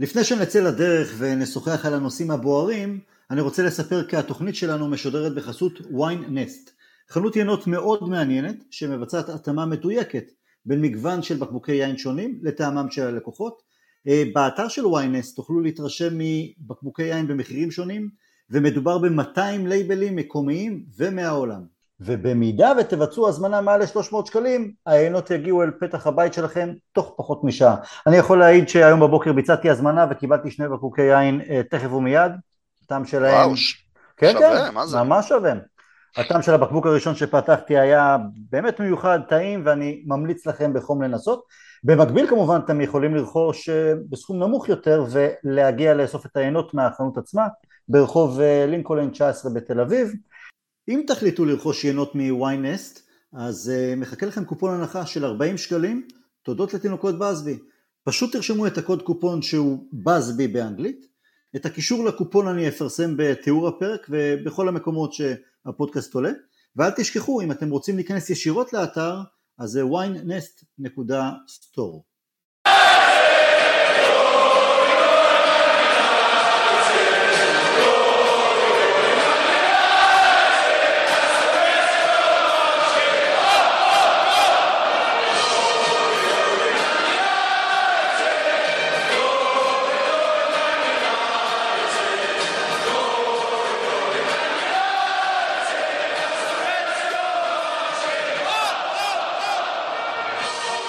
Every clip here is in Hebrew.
לפני שנצא לדרך ונשוחח על הנושאים הבוערים, אני רוצה לספר כי התוכנית שלנו משודרת בחסות ויין נסט, חנות ינות מאוד מעניינת שמבצעת התאמה מדויקת בין מגוון של בקבוקי יין שונים לטעמם של הלקוחות. אה, באתר של ויין נסט תוכלו להתרשם מבקבוקי יין במחירים שונים ומדובר ב-200 לייבלים מקומיים ומהעולם. ובמידה ותבצעו הזמנה מעל ל-300 שקלים, העיינות יגיעו אל פתח הבית שלכם תוך פחות משעה. אני יכול להעיד שהיום בבוקר ביצעתי הזמנה וקיבלתי שני בקבוקי יין אה, תכף ומיד, הטעם שלהם... וואו, כן, שווה, כן, מה זה? ממש שווה. הטעם של הבקבוק הראשון שפתחתי היה באמת מיוחד, טעים, ואני ממליץ לכם בחום לנסות. במקביל כמובן אתם יכולים לרכוש אה, בסכום נמוך יותר ולהגיע לאסוף את העיינות מהחנות עצמה ברחוב אה, לינקולן 19 בתל אביב. אם תחליטו לרכוש יינות מ-yNest, אז uh, מחכה לכם קופון הנחה של 40 שקלים, תודות לתינוקות בסבי. פשוט תרשמו את הקוד קופון שהוא בסבי באנגלית. את הקישור לקופון אני אפרסם בתיאור הפרק ובכל המקומות שהפודקאסט עולה. ואל תשכחו, אם אתם רוצים להיכנס ישירות לאתר, אז זה ynest.store.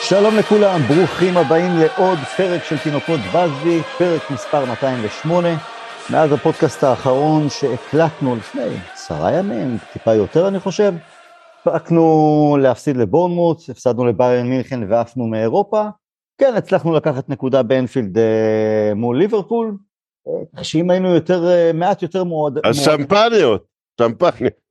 שלום לכולם, ברוכים הבאים לעוד פרק של תינוקות בזבי, פרק מספר 208. מאז הפודקאסט האחרון שהקלטנו לפני עשרה ימים, טיפה יותר אני חושב, הספקנו להפסיד לבורנמוט, הפסדנו לביירן מינכן ועפנו מאירופה. כן, הצלחנו לקחת נקודה באנפילד אה, מול ליברפול, אה, שאם היינו יותר, אה, מעט יותר מועד... השמפניות, שמפניות. שמפניות?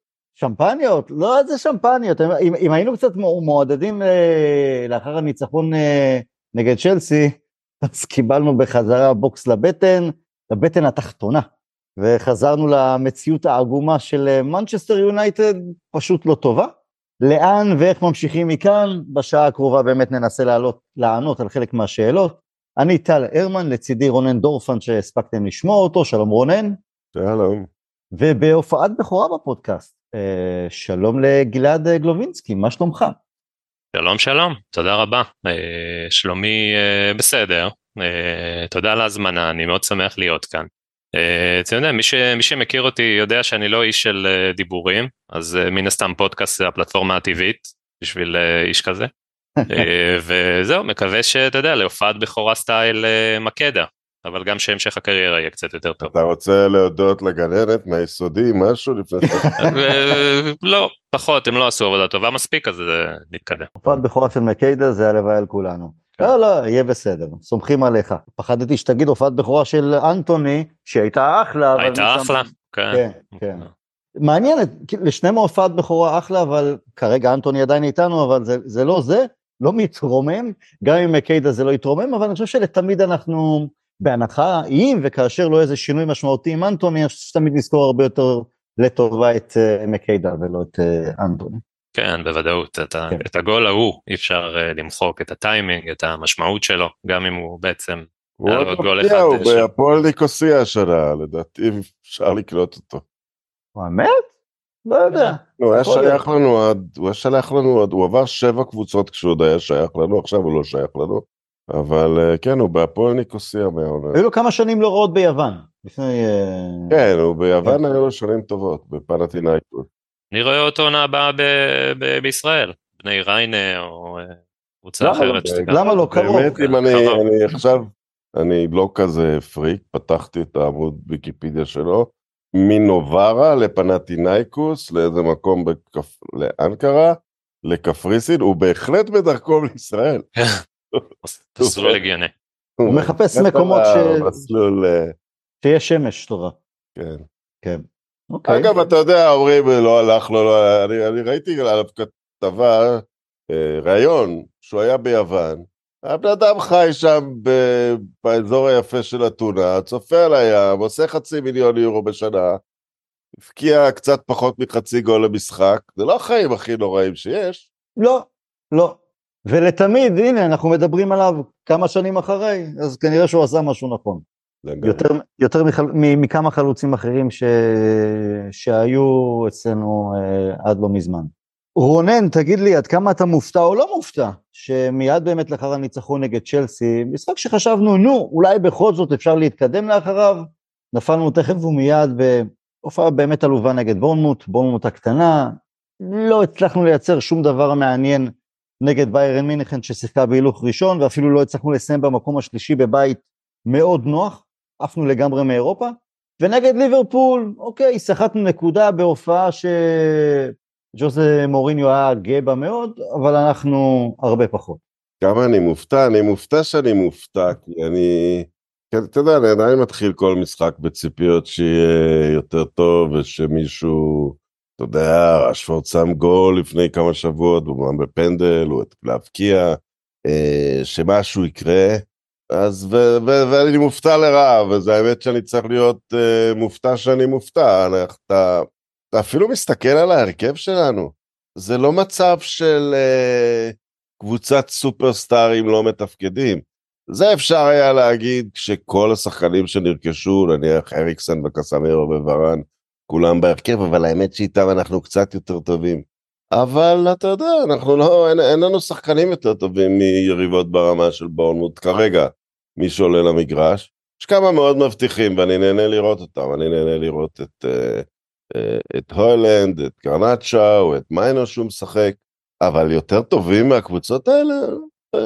לא איזה שמפניות, אם, אם היינו קצת מעודדים אה, לאחר הניצחון אה, נגד צ'לסי, אז קיבלנו בחזרה בוקס לבטן, לבטן התחתונה, וחזרנו למציאות העגומה של מנצ'סטר יונייטד, פשוט לא טובה. לאן ואיך ממשיכים מכאן, בשעה הקרובה באמת ננסה לעלות, לענות על חלק מהשאלות. אני טל הרמן, לצידי רונן דורפן שהספקתם לשמוע אותו, שלום רונן. שלום. ובהופעת בכורה בפודקאסט, אה, שלום לגלעד גלובינסקי, מה שלומך? שלום שלום, תודה רבה. אה, שלומי אה, בסדר, תודה על ההזמנה, אני מאוד שמח להיות כאן. אתה יודע, מי, ש, מי שמכיר אותי יודע שאני לא איש של דיבורים, אז מן הסתם פודקאסט זה הפלטפורמה הטבעית בשביל איש כזה. וזהו, מקווה שאתה יודע, להופעת בכורה סטייל מקדה, אבל גם שהמשך הקריירה יהיה קצת יותר טוב. אתה רוצה להודות לגננת מהיסודי, משהו לפני ש... לא, פחות, הם לא עשו עבודה טובה מספיק, אז נתקדם. הופעת בכורה של מקיידה זה הלוואי על כולנו. כן. לא, לא, יהיה בסדר, סומכים עליך. פחדתי שתגיד הופעת בכורה של אנטוני, שהייתה אחלה. הייתה אחלה, כן. כן, כן. מעניין, לשניהם הופעת בכורה אחלה, אבל כרגע אנטוני עדיין איתנו, אבל זה, זה לא זה, לא מתרומם, גם אם מקיידה זה לא יתרומם, אבל אני חושב שלתמיד אנחנו בהנחה, אם וכאשר לא איזה שינוי משמעותי עם אנטוני, אני חושב שתמיד נזכור הרבה יותר לטובה את uh, מקיידה ולא את uh, אנטוני. כן, בוודאות, את, כן. את הגול ההוא אי אפשר uh, למחוק, את הטיימינג, את המשמעות שלו, גם אם הוא בעצם, הוא עוד גול אחד. הוא בהפועל ניקוסיה השנה, לדעתי אפשר לקלוט אותו. הוא אמת? לא יודע. הוא היה שייך לנו עד, הוא היה שייך לנו עד, הוא עבר שבע קבוצות כשהוא עוד היה שייך לנו, עכשיו הוא לא שייך לנו. אבל אה, כן, הוא בהפועל ניקוסיה מהעונה. היו לו כמה שנים לא רעות ביוון. לפני... אה, כן, הוא ביוון היו לו שנים טובות, בפנטינאיקוס. אני רואה אותו עונה הבאה בישראל, בני ריינה או אה, קבוצה אחרת. למה לא קרוב? באמת, אם אני עכשיו, אני לא כזה פריק, פתחתי את העמוד ויקיפדיה שלו, מנוברה לפנטינאיקוס, לאיזה מקום לאנקרה, לקפריסין, הוא בהחלט בדרכו לישראל. מסלול הגיוני. הוא מחפש מקומות ש... מסלול... אה, שיש שמש טובה. כן. כן. אוקיי. אגב, אתה יודע, אומרים, לא הלך לו, לא, אני, אני ראיתי עליו כתבה, אה, ראיון, שהוא היה ביוון, הבן אדם חי שם ב, באזור היפה של אתונה, צופה על הים, עושה חצי מיליון יורו בשנה, הבקיע קצת פחות מחצי גול למשחק, זה לא החיים הכי נוראים שיש. לא, לא. ולתמיד, הנה, אנחנו מדברים עליו כמה שנים אחרי, אז כנראה שהוא עשה משהו נכון. יותר, יותר מחל... מכמה חלוצים אחרים ש... שהיו אצלנו אה, עד לא מזמן. רונן, תגיד לי, עד כמה אתה מופתע או לא מופתע, שמיד באמת לאחר הניצחון נגד צ'לסי, משחק שחשבנו, נו, אולי בכל זאת אפשר להתקדם לאחריו, נפלנו תכף ומיד בהופעה באמת עלובה נגד בורנמוט, בורנמוט הקטנה, לא הצלחנו לייצר שום דבר מעניין נגד ביירן מינכן ששיחקה בהילוך ראשון, ואפילו לא הצלחנו לסיים במקום השלישי בבית מאוד נוח, עפנו לגמרי מאירופה, ונגד ליברפול, אוקיי, סחטנו נקודה בהופעה שג'וזה מוריניו היה גאה בה מאוד, אבל אנחנו הרבה פחות. כמה אני מופתע? אני מופתע שאני מופתע, כי אני... כן, אתה יודע, אני עדיין מתחיל כל משחק בציפיות שיהיה יותר טוב ושמישהו, אתה יודע, אשפורד שם גול לפני כמה שבועות, הוא בפנדל, הוא להבקיע, אה, שמשהו יקרה. אז ו- ו- ואני מופתע לרעה, וזה האמת שאני צריך להיות uh, מופתע שאני מופתע. אתה, אתה אפילו מסתכל על ההרכב שלנו, זה לא מצב של uh, קבוצת סופרסטארים לא מתפקדים. זה אפשר היה להגיד כשכל השחקנים שנרכשו, נניח אריקסן וקסמרו וורן, כולם בהרכב, אבל האמת שאיתם אנחנו קצת יותר טובים. אבל אתה יודע, אנחנו לא, אין, אין לנו שחקנים יותר טובים מיריבות ברמה של בורנמוט כרגע. מי שעולה למגרש. יש כמה מאוד מבטיחים ואני נהנה לראות אותם, אני נהנה לראות את, uh, uh, את הוילנד, את קרנצ'ה את מיינו שהוא משחק, אבל יותר טובים מהקבוצות האלה, uh,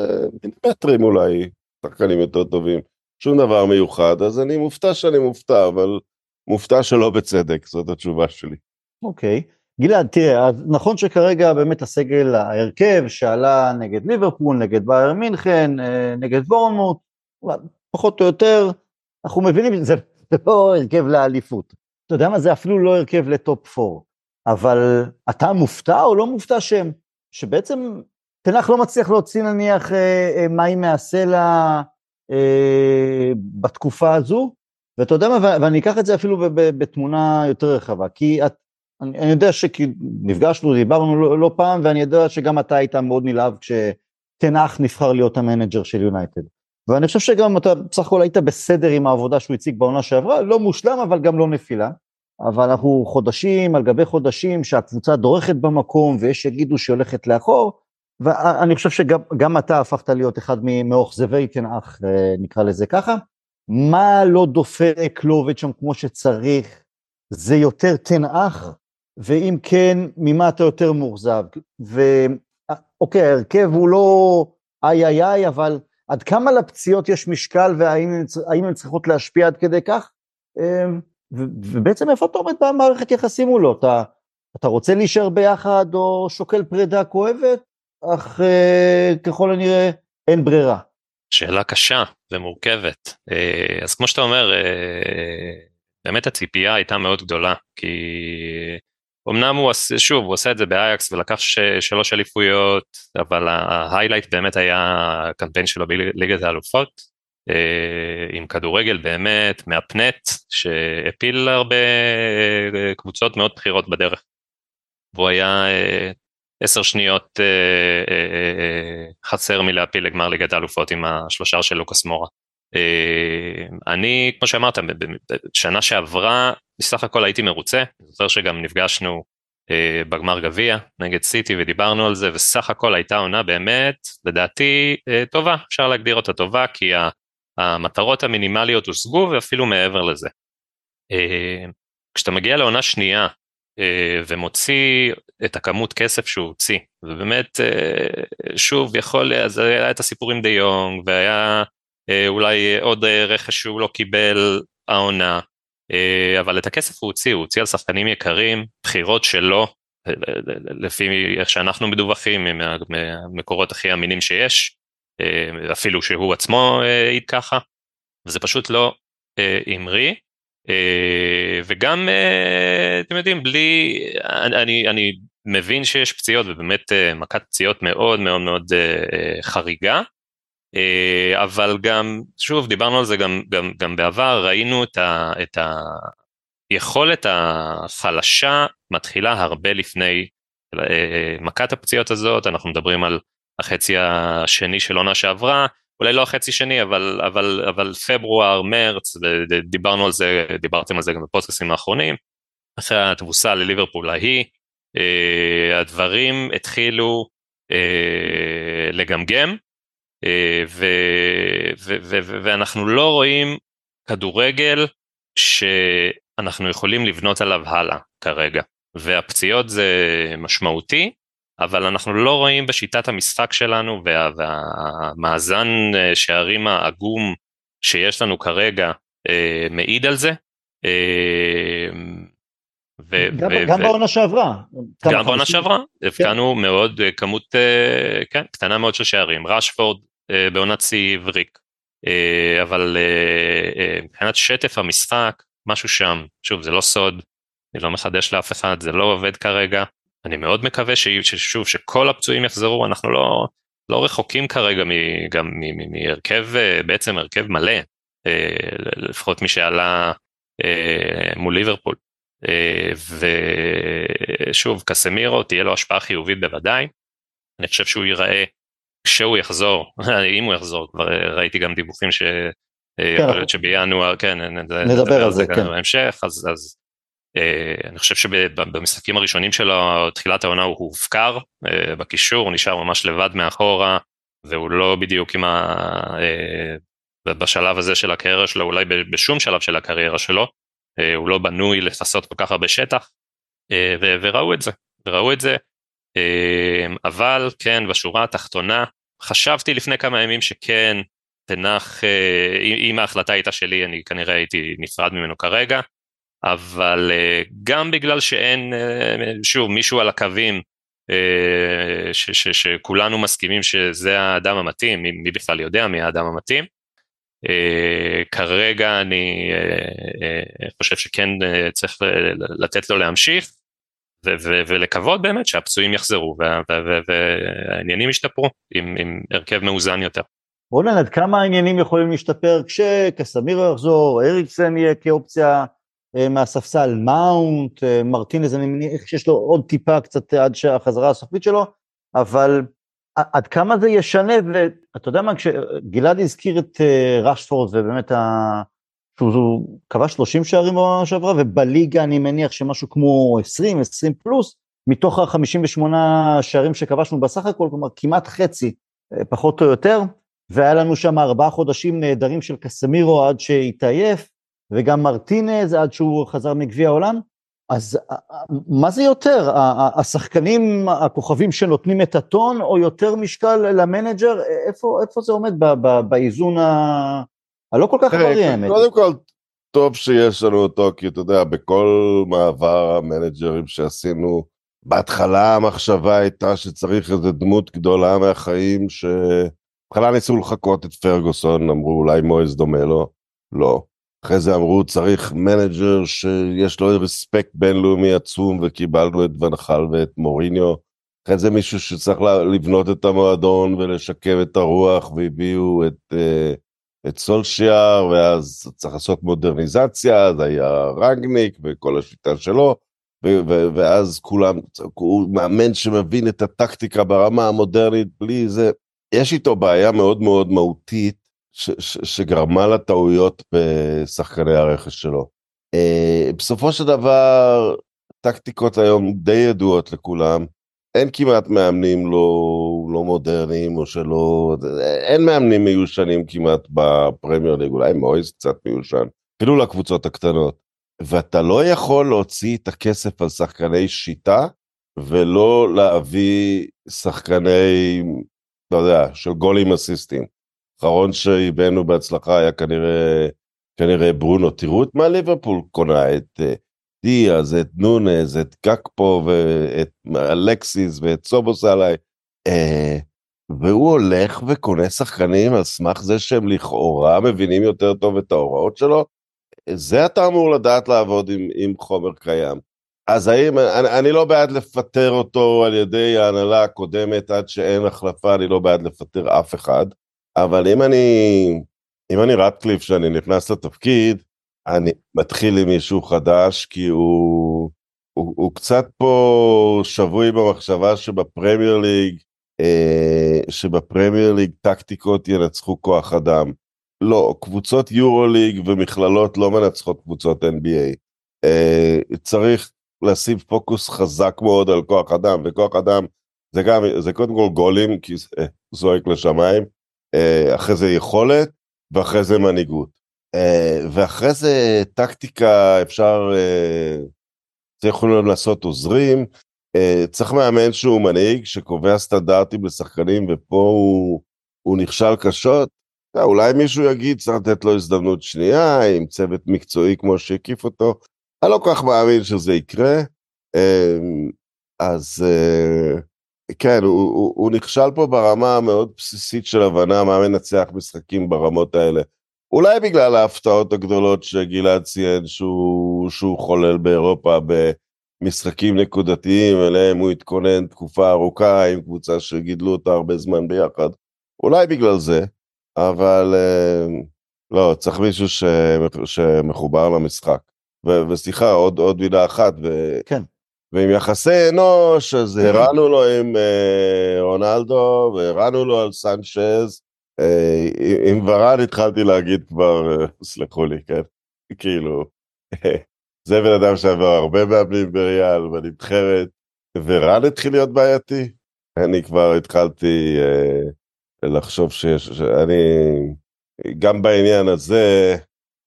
מילימטרים אולי, שחקנים יותר טובים, שום דבר מיוחד, אז אני מופתע שאני מופתע, אבל מופתע שלא בצדק, זאת התשובה שלי. אוקיי. Okay. גלעד, תראה, נכון שכרגע באמת הסגל, ההרכב שעלה נגד ליברפול, נגד בייר מינכן, נגד וורנמוט, פחות או יותר, אנחנו מבינים שזה לא הרכב לאליפות. אתה יודע מה, זה אפילו לא הרכב לטופ 4. אבל אתה מופתע או לא מופתע שהם, שבעצם טן האח לא מצליח להוציא נניח אה, אה, מים מהסלע אה, בתקופה הזו, ואתה יודע מה, ואני אקח את זה אפילו בתמונה יותר רחבה, כי את, אני, אני יודע שנפגשנו, דיברנו לא, לא פעם, ואני יודע שגם אתה היית מאוד נלהב כשטן האח נבחר להיות המנג'ר של יונייטד. ואני חושב שגם אתה בסך הכל היית בסדר עם העבודה שהוא הציג בעונה שעברה, לא מושלם אבל גם לא נפילה. אבל אנחנו חודשים על גבי חודשים שהקבוצה דורכת במקום ויש שיגידו שהיא הולכת לאחור, ואני חושב שגם אתה הפכת להיות אחד מאוכזבי תנאך, אה, נקרא לזה ככה. מה לא דופק, לא עובד שם כמו שצריך, זה יותר תנאך, ואם כן, ממה אתה יותר מאוכזב? ואוקיי, ההרכב הוא לא איי איי איי, אבל עד כמה לפציעות יש משקל והאם הן צריכות להשפיע עד כדי כך? אמ, ובעצם איפה אתה עומד במערכת יחסים מולו? אתה, אתה רוצה להישאר ביחד או שוקל פרידה כואבת, אך אה, ככל הנראה אין ברירה. שאלה קשה ומורכבת. אה, אז כמו שאתה אומר, אה, באמת הציפייה הייתה מאוד גדולה, כי אמנם הוא שוב, הוא עושה את זה באייקס ולקח ש, שלוש אליפויות, אבל ההיילייט באמת היה הקמפיין שלו בליגת האלופות, אה, עם כדורגל באמת מהפנט, שהפיל הרבה קבוצות מאוד בכירות בדרך. והוא היה עשר שניות חסר מלהפיל לגמר ליגת האלופות עם השלושה של לוקאס מורה. אני, כמו שאמרת, שנה שעברה בסך הכל הייתי מרוצה, אני זוכר שגם נפגשנו אה, בגמר גביע נגד סיטי ודיברנו על זה, וסך הכל הייתה עונה באמת, לדעתי, אה, טובה, אפשר להגדיר אותה טובה, כי המטרות המינימליות הושגו ואפילו מעבר לזה. אה, כשאתה מגיע לעונה שנייה אה, ומוציא את הכמות כסף שהוא הוציא, ובאמת, אה, שוב, יכול, אז היה את הסיפור עם די יונג, והיה אה, אולי עוד אה, רכש שהוא לא קיבל העונה, אה, אבל את הכסף הוא הוציא, הוא הוציא על שחקנים יקרים, בחירות שלו, לפי איך שאנחנו מדווחים, מהמקורות הכי אמינים שיש, אה, אפילו שהוא עצמו אה, העיד ככה, וזה פשוט לא המריא. וגם, אתם יודעים, בלי, אני, אני מבין שיש פציעות, ובאמת מכת פציעות מאוד מאוד מאוד חריגה, אה, אבל גם, שוב, דיברנו על זה גם, גם, גם בעבר, ראינו את, ה, את היכולת החלשה מתחילה הרבה לפני אה, מכת הפציעות הזאת, אנחנו מדברים על החצי השני של עונה שעברה, אולי לא החצי שני, אבל, אבל, אבל פברואר, מרץ, דיברנו על זה, דיברתם על זה גם בפודקאסטים האחרונים, אחרי התבוסה לליברפול ההיא, אה, הדברים התחילו אה, לגמגם, אה, ו, ו, ו, ו, ואנחנו לא רואים כדורגל שאנחנו יכולים לבנות עליו הלאה כרגע, והפציעות זה משמעותי, אבל אנחנו לא רואים בשיטת המשחק שלנו וה, והמאזן שערים העגום שיש לנו כרגע אה, מעיד על זה. אה, ו- גם, ו- גם ו- בעונה שעברה. גם בעונה שעברה, כן. הבקענו מאוד אה, כמות, אה, כן, קטנה מאוד של שערים, ראשפורד אה, בעונת שיא וריק, אבל מבחינת שטף המשחק, משהו שם, שוב זה לא סוד, אני לא מחדש לאף אחד, זה לא עובד כרגע, אני מאוד מקווה ששוב, שכל הפצועים יחזרו, אנחנו לא, לא רחוקים כרגע גם מהרכב, בעצם הרכב מלא, לפחות מי שעלה מול ליברפול. ושוב, קסמירו תהיה לו השפעה חיובית בוודאי, אני חושב שהוא ייראה כשהוא יחזור, אם הוא יחזור, כבר ראיתי גם דיווחים שיכול כן. להיות שבינואר, כן, נדבר על זה, כן. בהמשך, אז, אז אני חושב שבמשחקים הראשונים שלו, תחילת העונה הוא הופקר uh, בקישור, הוא נשאר ממש לבד מאחורה, והוא לא בדיוק עם ה... Uh, בשלב הזה של הקריירה שלו, אולי בשום שלב של הקריירה שלו, uh, הוא לא בנוי לכסות כל כך הרבה שטח, uh, ו- וראו את זה, וראו את זה, uh, אבל כן, בשורה התחתונה, חשבתי לפני כמה ימים שכן, תנח, uh, אם ההחלטה הייתה שלי, אני כנראה הייתי נפרד ממנו כרגע, אבל אה, גם בגלל שאין, אה, שוב, מישהו על הקווים אה, ש, ש, שכולנו מסכימים שזה האדם המתאים, מי, מי בכלל יודע מי האדם המתאים. כרגע אני חושב שכן צריך לתת לו להמשיך ולקוות באמת שהפצועים יחזרו והעניינים ישתפרו עם, עם הרכב מאוזן יותר. רולן, עד כמה העניינים יכולים להשתפר כשקסמירו יחזור, אריקסן יהיה כאופציה מהספסל מאונט, אה, מרטינז, אני מניח שיש לו עוד טיפה קצת עד שהחזרה הסופית שלו, אבל עד כמה זה ישנה, ואתה יודע מה, כשגלעד הזכיר את אה, רשפורד ובאמת ה... שהוא כבש 30 שערים בעונה שעברה, ובליגה אני מניח שמשהו כמו 20, 20 פלוס, מתוך ה-58 שערים שכבשנו בסך הכל, כלומר כמעט חצי, פחות או יותר, והיה לנו שם ארבעה חודשים נהדרים של קסמירו עד שהתעייף, וגם מרטינז עד שהוא חזר מגביע העולם, אז אה, אה, מה זה יותר, השחקנים הכוכבים שנותנים את הטון, או יותר משקל למנג'ר, איפה, איפה זה עומד באיזון ה... הלא כל כך בריא האמת. קודם כל, טוב שיש לנו אותו, כי אתה יודע, בכל מעבר המנג'רים שעשינו, בהתחלה המחשבה הייתה שצריך איזה דמות גדולה מהחיים, שבהתחלה ניסו לחקות את פרגוסון, אמרו אולי מויס דומה לו, לא. אחרי זה אמרו צריך מנג'ר שיש לו respect בינלאומי עצום וקיבלנו את ואן חאל ואת מוריניו. אחרי זה מישהו שצריך לבנות את המועדון ולשקם את הרוח והביאו את, אה, את סולשיאר ואז צריך לעשות מודרניזציה, אז היה רגניק וכל השיטה שלו. ואז כולם, הוא מאמן שמבין את הטקטיקה ברמה המודרנית בלי זה. יש איתו בעיה מאוד מאוד מהותית שגרמה לטעויות בשחקני הרכש שלו. Uh, בסופו של דבר, טקטיקות היום די ידועות לכולם. אין כמעט מאמנים לא, לא מודרניים או שלא, אין מאמנים מיושנים כמעט בפרמייר ליג, אולי מויז קצת מיושן, אפילו לקבוצות הקטנות. ואתה לא יכול להוציא את הכסף על שחקני שיטה ולא להביא שחקני, לא יודע, של גולים אסיסטים. האחרון שהבאנו בהצלחה היה כנראה, כנראה ברונו. תראו את מה ליברפול קונה, את uh, דיאז, את נונז, את גקפו ואת אלקסיס ואת סובוסלי. Uh, והוא הולך וקונה שחקנים על סמך זה שהם לכאורה מבינים יותר טוב את ההוראות שלו. זה אתה אמור לדעת לעבוד עם, עם חומר קיים. אז האם, אני, אני לא בעד לפטר אותו על ידי ההנהלה הקודמת עד שאין החלפה, אני לא בעד לפטר אף אחד. אבל אם אני, אם אני רטקליף שאני נכנס לתפקיד, אני מתחיל עם מישהו חדש, כי הוא, הוא, הוא קצת פה שבוי במחשבה שבפרמייר ליג אה, שבפרמייר ליג טקטיקות ינצחו כוח אדם. לא, קבוצות יורו ליג ומכללות לא מנצחות קבוצות NBA. אה, צריך לשים פוקוס חזק מאוד על כוח אדם, וכוח אדם זה גם, זה קודם כל גולים, כי זה זועק לשמיים, אה, אחרי זה יכולת, ואחרי זה מנהיגות. אה, ואחרי זה טקטיקה, אפשר, זה יכולים לעשות עוזרים, צריך מאמן שהוא מנהיג, שקובע סטנדרטים לשחקנים, ופה הוא, הוא נכשל קשות. אולי מישהו יגיד, צריך לתת לו הזדמנות שנייה, עם צוות מקצועי כמו שהקיף אותו. אני לא כל כך מאמין שזה יקרה. אז אה, כן, הוא, הוא, הוא נכשל פה ברמה המאוד בסיסית של הבנה מה מנצח משחקים ברמות האלה. אולי בגלל ההפתעות הגדולות שגלעד ציין שהוא, שהוא חולל באירופה במשחקים נקודתיים, אליהם הוא התכונן תקופה ארוכה עם קבוצה שגידלו אותה הרבה זמן ביחד. אולי בגלל זה, אבל אה, לא, צריך מישהו שמחובר למשחק. וסליחה, עוד, עוד מילה אחת. ו, כן. ועם יחסי אנוש, אז הראנו לו עם אה, רונלדו, והראנו לו על סנצ'ז. אה, עם ורן התחלתי להגיד כבר, אה, סלחו לי, כן? כאילו, זה בן אדם שעבר הרבה מאמנים בריאל, בנבחרת, ורן התחיל להיות בעייתי. אני כבר התחלתי אה, לחשוב שיש, שאני, גם בעניין הזה,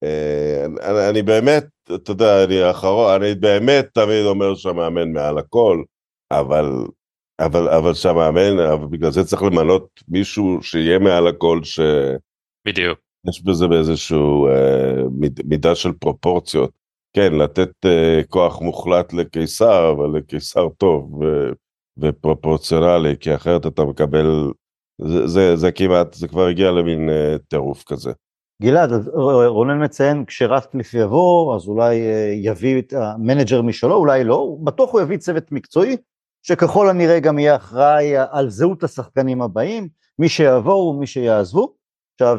אה, אני, אני באמת, אתה יודע, אני האחרון, אני באמת תמיד אומר שהמאמן מעל הכל, אבל, אבל, אבל שהמאמן, אבל בגלל זה צריך למנות מישהו שיהיה מעל הכל, ש... בדיוק. יש בזה באיזשהו אה, מיד, מידה של פרופורציות. כן, לתת אה, כוח מוחלט לקיסר, אבל לקיסר טוב ו, ופרופורציונלי, כי אחרת אתה מקבל, זה, זה, זה כמעט, זה כבר הגיע למין אה, טירוף כזה. גלעד, אז רונן מציין, כשרסקליף יבוא, אז אולי אה, יביא את המנג'ר משלו, אולי לא, בטוח הוא יביא צוות מקצועי, שככל הנראה גם יהיה אחראי על זהות השחקנים הבאים, מי שיבואו, מי שיעזבו. עכשיו,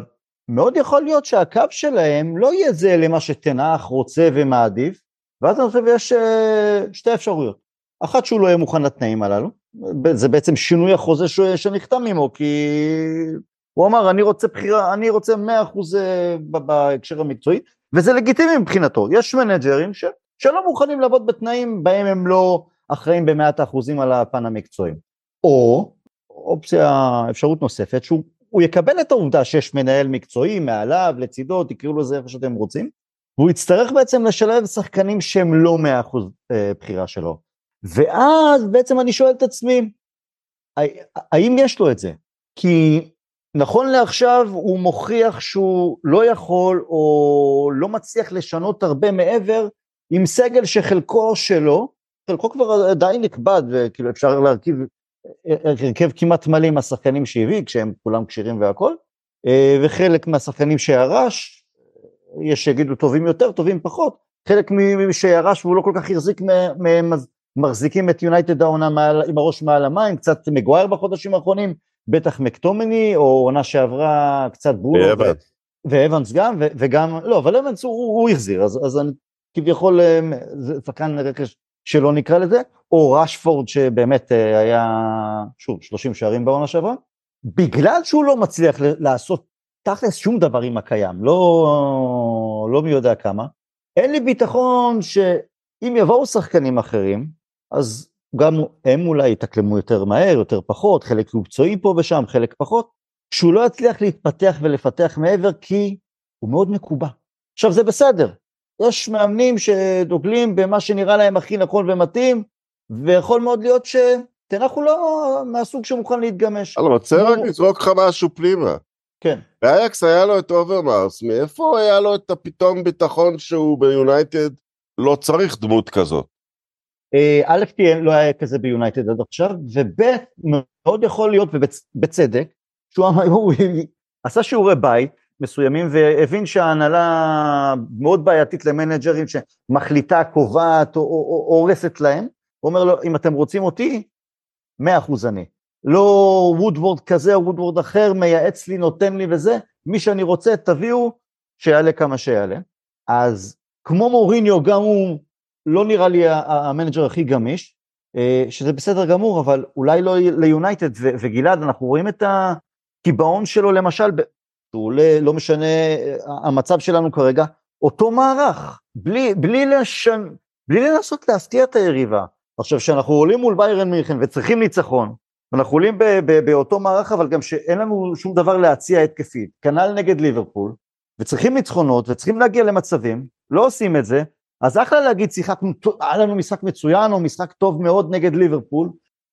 מאוד יכול להיות שהקו שלהם לא יהיה זה למה שתנח רוצה ומעדיף, ואז אני חושב יש אה, שתי אפשרויות. אחת שהוא לא יהיה מוכן לתנאים הללו, זה בעצם שינוי החוזה שנחתם עמו, כי הוא אמר, אני רוצה בחירה, אני רוצה 100% אה, בהקשר המקצועי, וזה לגיטימי מבחינתו. יש מנג'רים ש, שלא מוכנים לעבוד בתנאים בהם הם לא אחראים במאת האחוזים על הפן המקצועי. או, אופציה, אפשרות נוספת, שהוא יקבל את העובדה שיש מנהל מקצועי מעליו, לצידו, תקראו לזה איך שאתם רוצים, והוא יצטרך בעצם לשלב שחקנים שהם לא 100% אה, בחירה שלו. ואז בעצם אני שואל את עצמי, האם יש לו את זה? כי נכון לעכשיו הוא מוכיח שהוא לא יכול או לא מצליח לשנות הרבה מעבר עם סגל שחלקו שלו, חלקו כבר די נכבד וכאילו אפשר להרכיב הרכב כמעט מלא עם השחקנים שהביא כשהם כולם כשירים והכל, אה, וחלק מהשחקנים שירש, יש שיגידו טובים יותר, טובים פחות, חלק ממי שירש והוא לא כל כך החזיק מהם מחזיקים את יונייטד העונה עם הראש מעל המים, קצת מגווייר בחודשים האחרונים, בטח מקטומני, או עונה שעברה קצת ברונו. ואבנס גם, ו- וגם, לא, אבל אבנס הוא, הוא החזיר, אז, אז אני כביכול, אה, זה שחקן רכש שלא נקרא לזה, או ראשפורד שבאמת אה, היה, שוב, 30 שערים בעונה שעברה, בגלל שהוא לא מצליח לעשות תכלס שום דבר עם הקיים, לא, לא מי יודע כמה, אין לי ביטחון שאם יבואו שחקנים אחרים, אז גם הם אולי יתאקלמו יותר מהר, יותר פחות, חלק יהיו פצועים פה ושם, חלק פחות, שהוא לא יצליח להתפתח ולפתח מעבר כי הוא מאוד מקובע. עכשיו זה בסדר, יש מאמנים שדוגלים במה שנראה להם הכי נכון ומתאים, ויכול מאוד להיות שטן האח הוא לא מהסוג שמוכן להתגמש. אני רוצה רק לזרוק לך משהו פנימה. כן. באייאקס היה לו את אוברמארס, מאיפה היה לו את הפתאום ביטחון שהוא ביונייטד לא צריך דמות כזאת? אה, א', כי לא היה כזה ביונייטד עד עכשיו, וב', מאוד יכול להיות, ובצדק, שהוא עשה שיעורי בית מסוימים והבין שההנהלה מאוד בעייתית למנג'רים שמחליטה, קובעת או הורסת להם, הוא אומר לו, אם אתם רוצים אותי, מאה אחוז אני. לא וודוורד כזה או וודוורד אחר, מייעץ לי, נותן לי וזה, מי שאני רוצה, תביאו, שיעלה כמה שיעלה. אז כמו מוריניו, גם הוא לא נראה לי המנג'ר הכי גמיש, שזה בסדר גמור, אבל אולי לא ליונייטד, וגלעד, אנחנו רואים את הקיבעון שלו למשל, שהוא לא משנה המצב שלנו כרגע, אותו מערך, בלי, בלי, לשנ... בלי לנסות להפתיע את היריבה. עכשיו, כשאנחנו עולים מול ביירן מינכן וצריכים ניצחון, אנחנו עולים ב- ב- באותו מערך, אבל גם שאין לנו שום דבר להציע התקפית, כנ"ל נגד ליברפול, וצריכים ניצחונות וצריכים להגיע למצבים, לא עושים את זה, אז אחלה להגיד שיחקנו, היה לנו משחק מצוין או משחק טוב מאוד נגד ליברפול,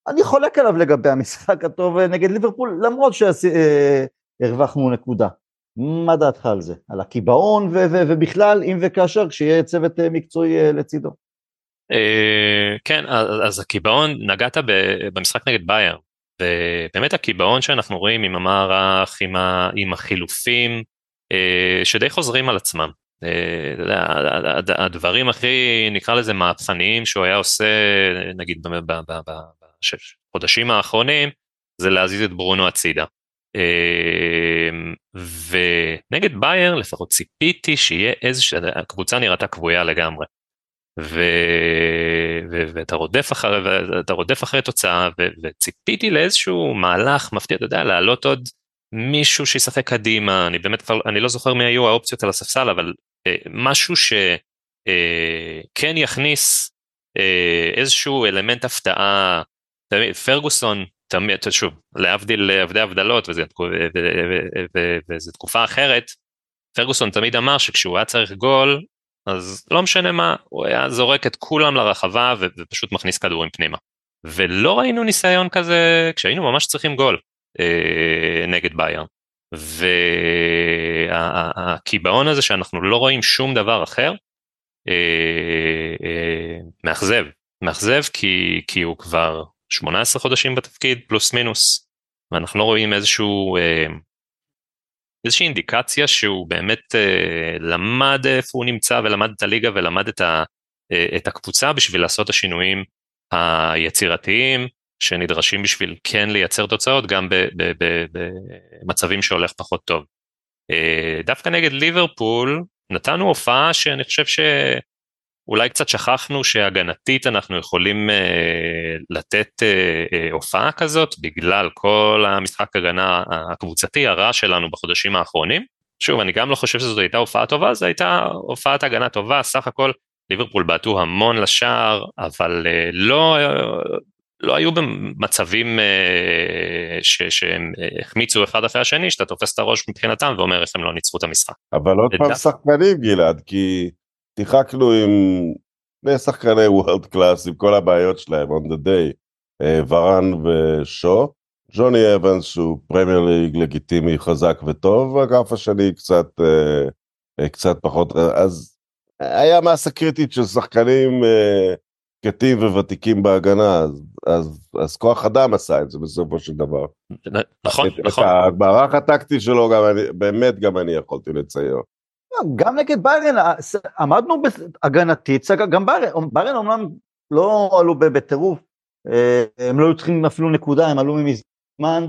אני חולק עליו לגבי המשחק הטוב נגד ליברפול, למרות שהרווחנו נקודה. מה דעתך על זה? על הקיבעון ו- ו- ובכלל, אם וכאשר, כשיהיה צוות מקצועי לצידו. אה, כן, אז הקיבעון, נגעת במשחק נגד בייר, ובאמת הקיבעון שאנחנו רואים עם המערך, עם, החילופים, אה, שדי חוזרים על עצמם. אה, הדברים הכי, נקרא לזה מהפכניים שהוא היה עושה, נגיד בחודשים האחרונים, זה להזיז את ברונו הצידה. ונגד בייר לפחות ציפיתי שיהיה איזושהי, הקבוצה נראתה כבויה לגמרי. ו... ו... ואתה רודף אחרי, ואתה רודף אחרי תוצאה, ו... וציפיתי לאיזשהו מהלך מפתיע, אתה יודע, להעלות עוד מישהו שישחק קדימה, אני באמת כבר, אני לא זוכר מי היו האופציות על הספסל, אבל אה, משהו שכן אה, יכניס אה, איזשהו אלמנט הפתעה, פרגוסון, שוב, להבדיל עבדי הבדלות, וזו תקופה אחרת, פרגוסון תמיד אמר שכשהוא היה צריך גול, אז לא משנה מה, הוא היה זורק את כולם לרחבה ופשוט מכניס כדורים פנימה. ולא ראינו ניסיון כזה כשהיינו ממש צריכים גול אה, נגד בייר. והקיבעון הזה שאנחנו לא רואים שום דבר אחר, אה, אה, מאכזב, מאכזב כי, כי הוא כבר 18 חודשים בתפקיד פלוס מינוס, ואנחנו לא רואים איזשהו אה, איזושהי אינדיקציה שהוא באמת למד איפה הוא נמצא ולמד את הליגה ולמד את, ה, את הקבוצה בשביל לעשות את השינויים היצירתיים שנדרשים בשביל כן לייצר תוצאות גם במצבים שהולך פחות טוב. אה, דווקא נגד ליברפול נתנו הופעה שאני חושב ש... אולי קצת שכחנו שהגנתית אנחנו יכולים אה, לתת אה, הופעה כזאת בגלל כל המשחק הגנה הקבוצתי הרע שלנו בחודשים האחרונים. שוב, אני גם לא חושב שזאת הייתה הופעה טובה, זו הייתה הופעת הגנה טובה, סך הכל ליברפול בעטו המון לשער, אבל לא, לא היו במצבים אה, שהם החמיצו אחד אחרי השני, שאתה תופס את הראש מבחינתם ואומר איך הם לא ניצחו את המשחק. אבל עוד פעם שחקנים גלעד, כי... שיחקנו עם שני שחקני world class עם כל הבעיות שלהם on the day, אה, ורן ושו, ג'וני אבנס שהוא פרמייר ליג לגיטימי חזק וטוב, האגף השני קצת, אה, אה, קצת פחות, אז היה מסה קריטית של שחקנים שקטים ווותיקים בהגנה, אז, אז, אז כוח אדם עשה את זה בסופו של דבר. נכון, את, נכון. את המערך הטקטי שלו גם אני, באמת גם אני יכולתי לצייר. גם נגד ביירן עמדנו הגנתית, גם ביירן, ביירן אומנם לא עלו בטירוף, אה, הם לא היו צריכים אפילו נקודה, הם עלו מזמן,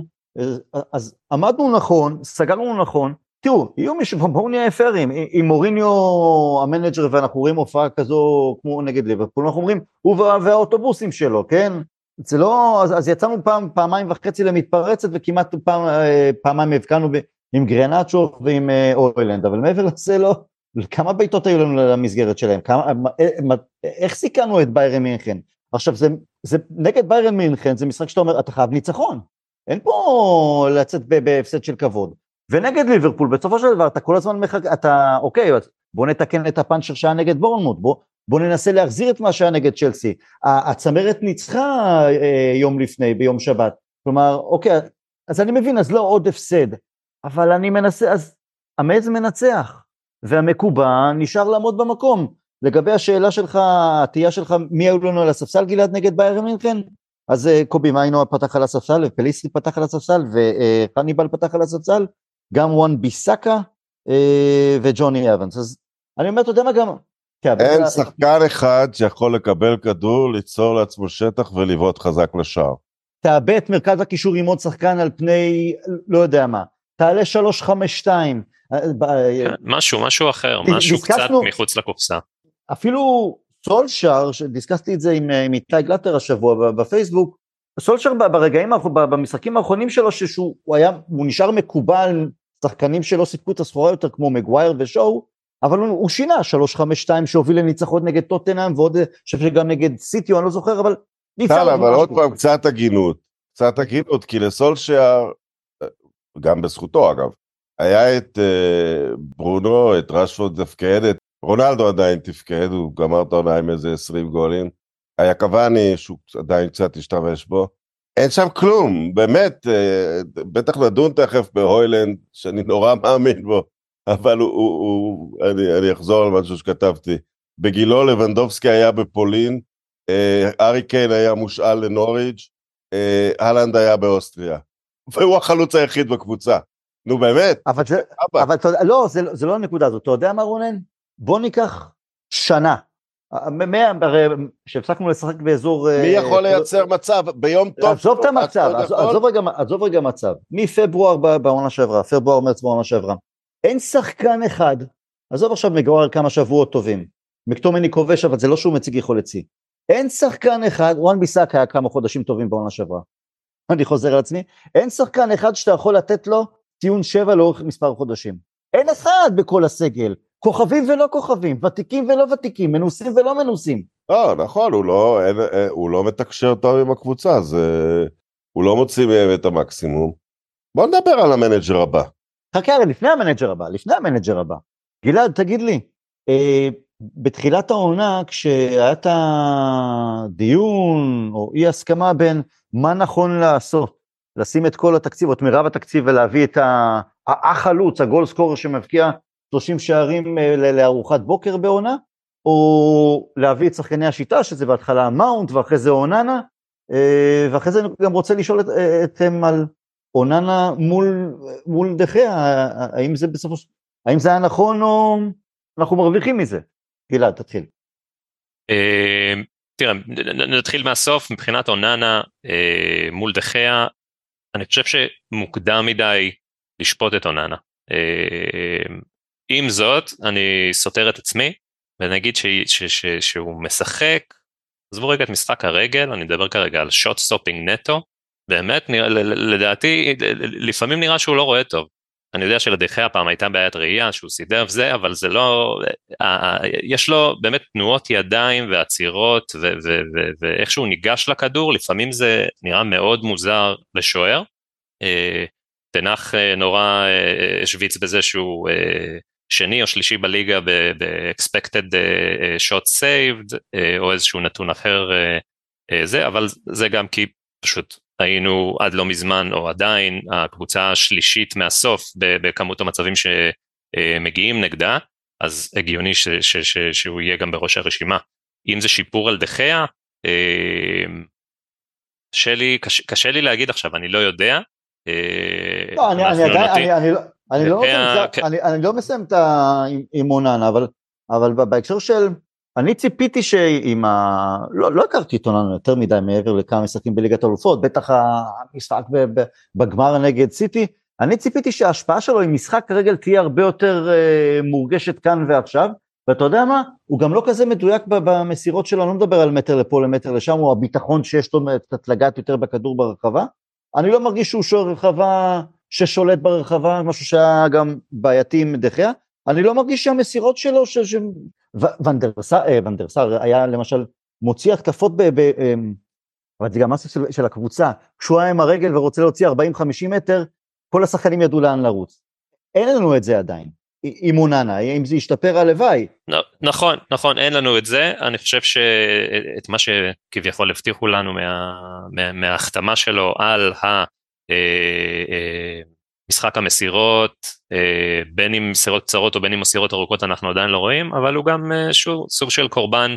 אז עמדנו נכון, סגרנו נכון, תראו, יהיו מישהו, בואו נהיה פיירים, אם מוריניו המנג'ר ואנחנו רואים הופעה כזו כמו נגד ליברפול, אנחנו אומרים, הוא והאוטובוסים שלו, כן? זה לא, אז, אז יצאנו פעם, פעמיים וחצי למתפרצת וכמעט פעם, אה, פעמיים הבקענו עם גרנצ'ו ועם אה, אוילנד, אבל מעבר לזה לא, כמה בעיטות היו לנו למסגרת שלהם, כמה, אה, איך סיכנו את ביירן מינכן? עכשיו זה, זה נגד ביירן מינכן זה משחק שאתה אומר אתה חייב ניצחון, אין פה לצאת בהפסד של כבוד, ונגד ליברפול בסופו של דבר אתה כל הזמן מחכה, אתה אוקיי בוא נתקן את הפאנצ'ר שהיה נגד בורנמוט, בוא, בוא ננסה להחזיר את מה שהיה נגד צ'לסי, הצמרת ניצחה אה, יום לפני ביום שבת, כלומר אוקיי אז אני מבין אז לא עוד הפסד, אבל אני מנסה, אז המז מנצח, והמקובע נשאר לעמוד במקום. לגבי השאלה שלך, התהייה שלך, מי היו לנו על הספסל גלעד נגד בייר מינכן? אז אה, קובי מיינו פתח על הספסל, ופליסטי פתח על הספסל, וחניבל פתח על הספסל, גם וואן ביסאקה אה, וג'וני אבנס. אז אני אומר, אתה יודע מה גם... אין שחקן אחד שיכול לקבל כדור, ליצור לעצמו שטח ולבעוט חזק לשער. תאבד את מרכז הקישור עם עוד שחקן על פני לא יודע מה. תעלה 352. אה, כן, משהו, משהו אחר, משהו קצת מחוץ לקופסה. אפילו סולשר, שדיסקסתי את זה עם, עם איתי גלטר השבוע בפייסבוק, סולשר ברגעים, במשחקים האחרונים שלו, שהוא היה, הוא נשאר מקובל, שחקנים שלא סיפקו את הסחורה יותר כמו מגווייר ושואו, אבל הוא, הוא שינה, 3-5-2 שהוביל לניצחון נגד טוטנאם, ועוד, אני חושב שגם נגד סיטי, אני לא זוכר, אבל אי אפשר... אבל עוד פעם, קצת הגינות, קצת הגינות, כי לסולשר, גם בזכותו אגב, היה את uh, ברונו, את רשפורד תפקד, את רונלדו עדיין תפקד, הוא גמר את העונה עם איזה 20 גולים. היה קוואני שהוא עדיין קצת השתמש בו. אין שם כלום, באמת, uh, בטח נדון תכף בהוילנד, שאני נורא מאמין בו, אבל הוא, הוא, הוא אני, אני אחזור על משהו שכתבתי. בגילו לבנדובסקי היה בפולין, uh, ארי קיין היה מושאל לנוריג', אהלנד היה באוסטריה. והוא החלוץ היחיד בקבוצה. נו באמת. אבל זה, אבל אתה יודע, לא, זה, זה לא הנקודה הזאת. אתה יודע מה רונן? בוא ניקח שנה. שהפסקנו לשחק באזור... מי יכול לייצר מצב ביום טוב? עזוב את המצב, עזוב רגע מצב. מפברואר בעונה שעברה, פברואר מרץ בעונה שעברה. אין שחקן אחד, עזוב עכשיו מגורר כמה שבועות טובים. מקטומני כובש, אבל זה לא שהוא מציג יכולת שיא. אין שחקן אחד, וואן ביסאק היה כמה חודשים טובים בעונה שעברה. אני חוזר על עצמי, אין שחקן אחד שאתה יכול לתת לו ציון שבע לאורך מספר חודשים. אין אחד בכל הסגל, כוכבים ולא כוכבים, ותיקים ולא ותיקים, מנוסים ולא מנוסים. לא, נכון, הוא לא, אין, אה, הוא לא מתקשר טוב עם הקבוצה, זה, הוא לא מוציא מהם את המקסימום. בוא נדבר על המנג'ר הבא. חכה, הרי לפני המנג'ר הבא, לפני המנג'ר הבא. גלעד, תגיד לי, אה, בתחילת העונה, כשהיה את הדיון או אי הסכמה בין מה נכון לעשות, לשים את כל התקציב, או את מירב התקציב ולהביא את החלוץ, ה goal scorer שמבקיע 30 שערים אה, לארוחת בוקר בעונה, או להביא את שחקני השיטה, שזה בהתחלה מאונט ואחרי זה אוננה, אה, ואחרי זה אני גם רוצה לשאול אה, אתכם על אוננה מול, מול דחיה, האם זה בסופו של... האם זה היה נכון או אנחנו מרוויחים מזה? גלעד, תתחיל. תראה, נתחיל מהסוף, מבחינת אוננה מול דחיה, אני חושב שמוקדם מדי לשפוט את אוננה. אה, עם זאת, אני סותר את עצמי, ש, ש, שהוא משחק, עזבו רגע את משחק הרגל, אני מדבר כרגע על shot stopping נטו, באמת, לדעתי, לפעמים נראה שהוא לא רואה טוב. אני יודע שלדה חאה פעם הייתה בעיית ראייה שהוא סידר וזה, אבל זה לא, יש לו באמת תנועות ידיים ועצירות ואיך שהוא ניגש לכדור, לפעמים זה נראה מאוד מוזר לשוער. אה, תנח אה, נורא אה, השוויץ בזה שהוא שני או שלישי בליגה ב-expected shot saved או איזשהו נתון אחר זה, אבל זה גם כי פשוט היינו עד לא מזמן או עדיין הקבוצה השלישית מהסוף בכמות המצבים שמגיעים נגדה, אז הגיוני ש, ש, ש, שהוא יהיה גם בראש הרשימה. אם זה שיפור על דחיה, קשה לי, קשה, קשה לי להגיד עכשיו, אני לא יודע. לא, אני, אני, עדיין, אני, אני, לא, אני, לא, אני, לא מסיים את ה... עם אוננה, אבל, אבל בהקשר של אני ציפיתי שעם ה... לא, לא הכרתי את עוננו יותר מדי מעבר לכמה משחקים בליגת האלופות, בטח המשחק בגמר נגד סיטי, אני ציפיתי שההשפעה שלו עם משחק רגל תהיה הרבה יותר אה, מורגשת כאן ועכשיו, ואתה יודע מה? הוא גם לא כזה מדויק במסירות שלו, אני לא מדבר על מטר לפה למטר לשם, הוא הביטחון שיש לו קצת לגעת יותר בכדור ברחבה. אני לא מרגיש שהוא שוער רחבה ששולט ברחבה, משהו שהיה גם בעייתי עם דחיה. אני לא מרגיש שהמסירות שלו, ש... ש... אה, ונדרסר היה למשל מוציא התקפות, ב, ב, אמ, אבל זה גם משהו של, של הקבוצה, כשהוא היה עם הרגל ורוצה להוציא 40-50 מטר, כל השחקנים ידעו לאן לרוץ. אין לנו את זה עדיין, עם אוננה, אם זה ישתפר הלוואי. נכון, נכון, אין לנו את זה, אני חושב שאת מה שכביכול הבטיחו לנו מה, מה, מההחתמה שלו על ה... משחק המסירות, אה, בין אם מסירות קצרות או בין אם מסירות ארוכות אנחנו עדיין לא רואים, אבל הוא גם אה, שוב סוג של קורבן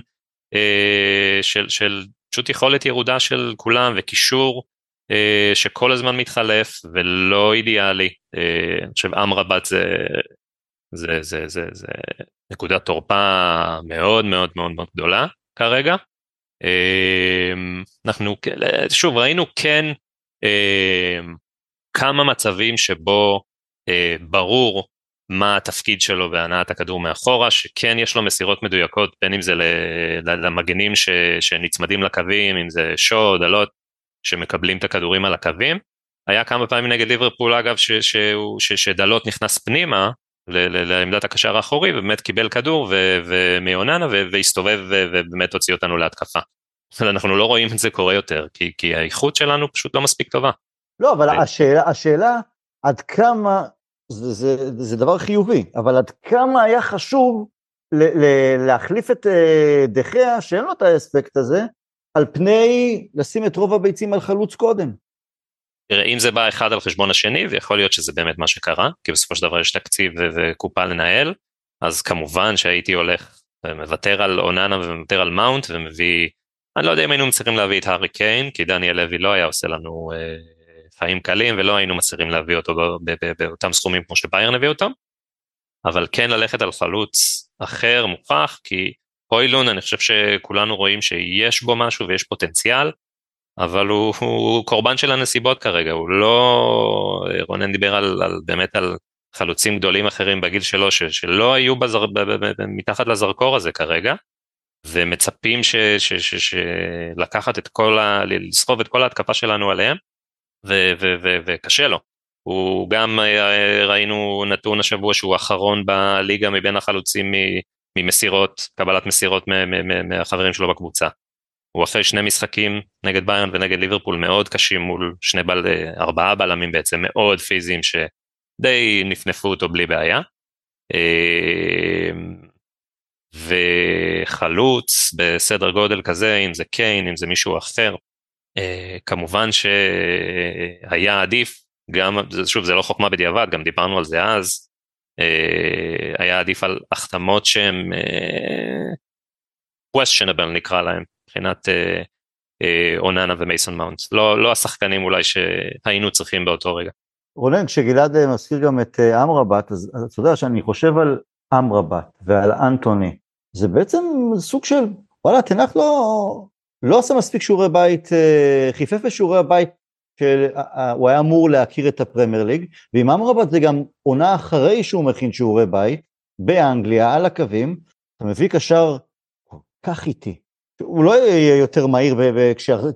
אה, של, של פשוט יכולת ירודה של כולם וקישור שכל הזמן מתחלף ולא אידיאלי. אני חושב אמרבת זה, זה, זה, זה, זה נקודת תורפה מאוד מאוד מאוד מאוד גדולה כרגע. אנחנו שוב ראינו כן כמה מצבים שבו אה, ברור מה התפקיד שלו בהנעת הכדור מאחורה, שכן יש לו מסירות מדויקות, בין אם זה למגנים ש, שנצמדים לקווים, אם זה שוד, דלות, שמקבלים את הכדורים על הקווים. היה כמה פעמים נגד ליברפול אגב, ש, ש, ש, שדלות נכנס פנימה לעמדת הקשר האחורי, ובאמת קיבל כדור מיוננה והסתובב ובאמת הוציא אותנו להתקפה. אנחנו לא רואים את זה קורה יותר, כי, כי האיכות שלנו פשוט לא מספיק טובה. לא, אבל השאלה, השאלה עד כמה זה, זה, זה דבר חיובי, אבל עד כמה היה חשוב ל, ל, להחליף את אה, דחיה, שאין לו את האספקט הזה, על פני לשים את רוב הביצים על חלוץ קודם. תראה, אם זה בא אחד על חשבון השני, ויכול להיות שזה באמת מה שקרה, כי בסופו של דבר יש תקציב וקופה לנהל, אז כמובן שהייתי הולך ומוותר על אוננה ומוותר על מאונט ומביא, אני לא יודע אם היינו צריכים להביא את הארי קיין, כי דניאל לוי לא היה עושה לנו אה, חיים קלים ולא היינו מצליחים להביא אותו באותם סכומים כמו שביירן הביא אותם, אבל כן ללכת על חלוץ אחר מוכח, כי הוילון אני חושב שכולנו רואים שיש בו משהו ויש פוטנציאל, אבל הוא, הוא קורבן של הנסיבות כרגע, הוא לא, רונן דיבר על, על באמת על חלוצים גדולים אחרים בגיל שלו ש, שלא היו בזר, ב, ב, ב, מתחת לזרקור הזה כרגע, ומצפים ש, ש, ש, ש, לקחת את כל ה... לסחוב את כל ההתקפה שלנו עליהם, וקשה לו. הוא גם אה, ראינו נתון השבוע שהוא אחרון בליגה מבין החלוצים ממסירות, קבלת מסירות מהחברים שלו בקבוצה. הוא אחרי שני משחקים נגד ביירן ונגד ליברפול מאוד קשים מול שני בל, אה, ארבעה בלמים בעצם מאוד פיזיים שדי נפנפו אותו בלי בעיה. אה, וחלוץ בסדר גודל כזה, אם זה קיין, אם זה מישהו אחר, כמובן שהיה עדיף, גם, שוב זה לא חוכמה בדיעבד, גם דיברנו על זה אז, אה, היה עדיף על החתמות שהן אה, questionable נקרא להם, מבחינת אוננה ומייסון מאונט, לא, לא השחקנים אולי שהיינו צריכים באותו רגע. רונן, כשגלעד מזכיר גם את אמרבת, אז אתה יודע שאני חושב על אמרבת ועל אנטוני, זה בעצם סוג של, וואלה, תנח לא, לא עשה מספיק שיעורי בית, אה, חיפף בשיעורי הבית שהוא היה אמור להכיר את הפרמייר ליג, ועם אמרבת זה גם עונה אחרי שהוא מכין שיעורי בית, באנגליה, על הקווים, אתה מביא קשר כל כך איטי, הוא לא יהיה יותר מהיר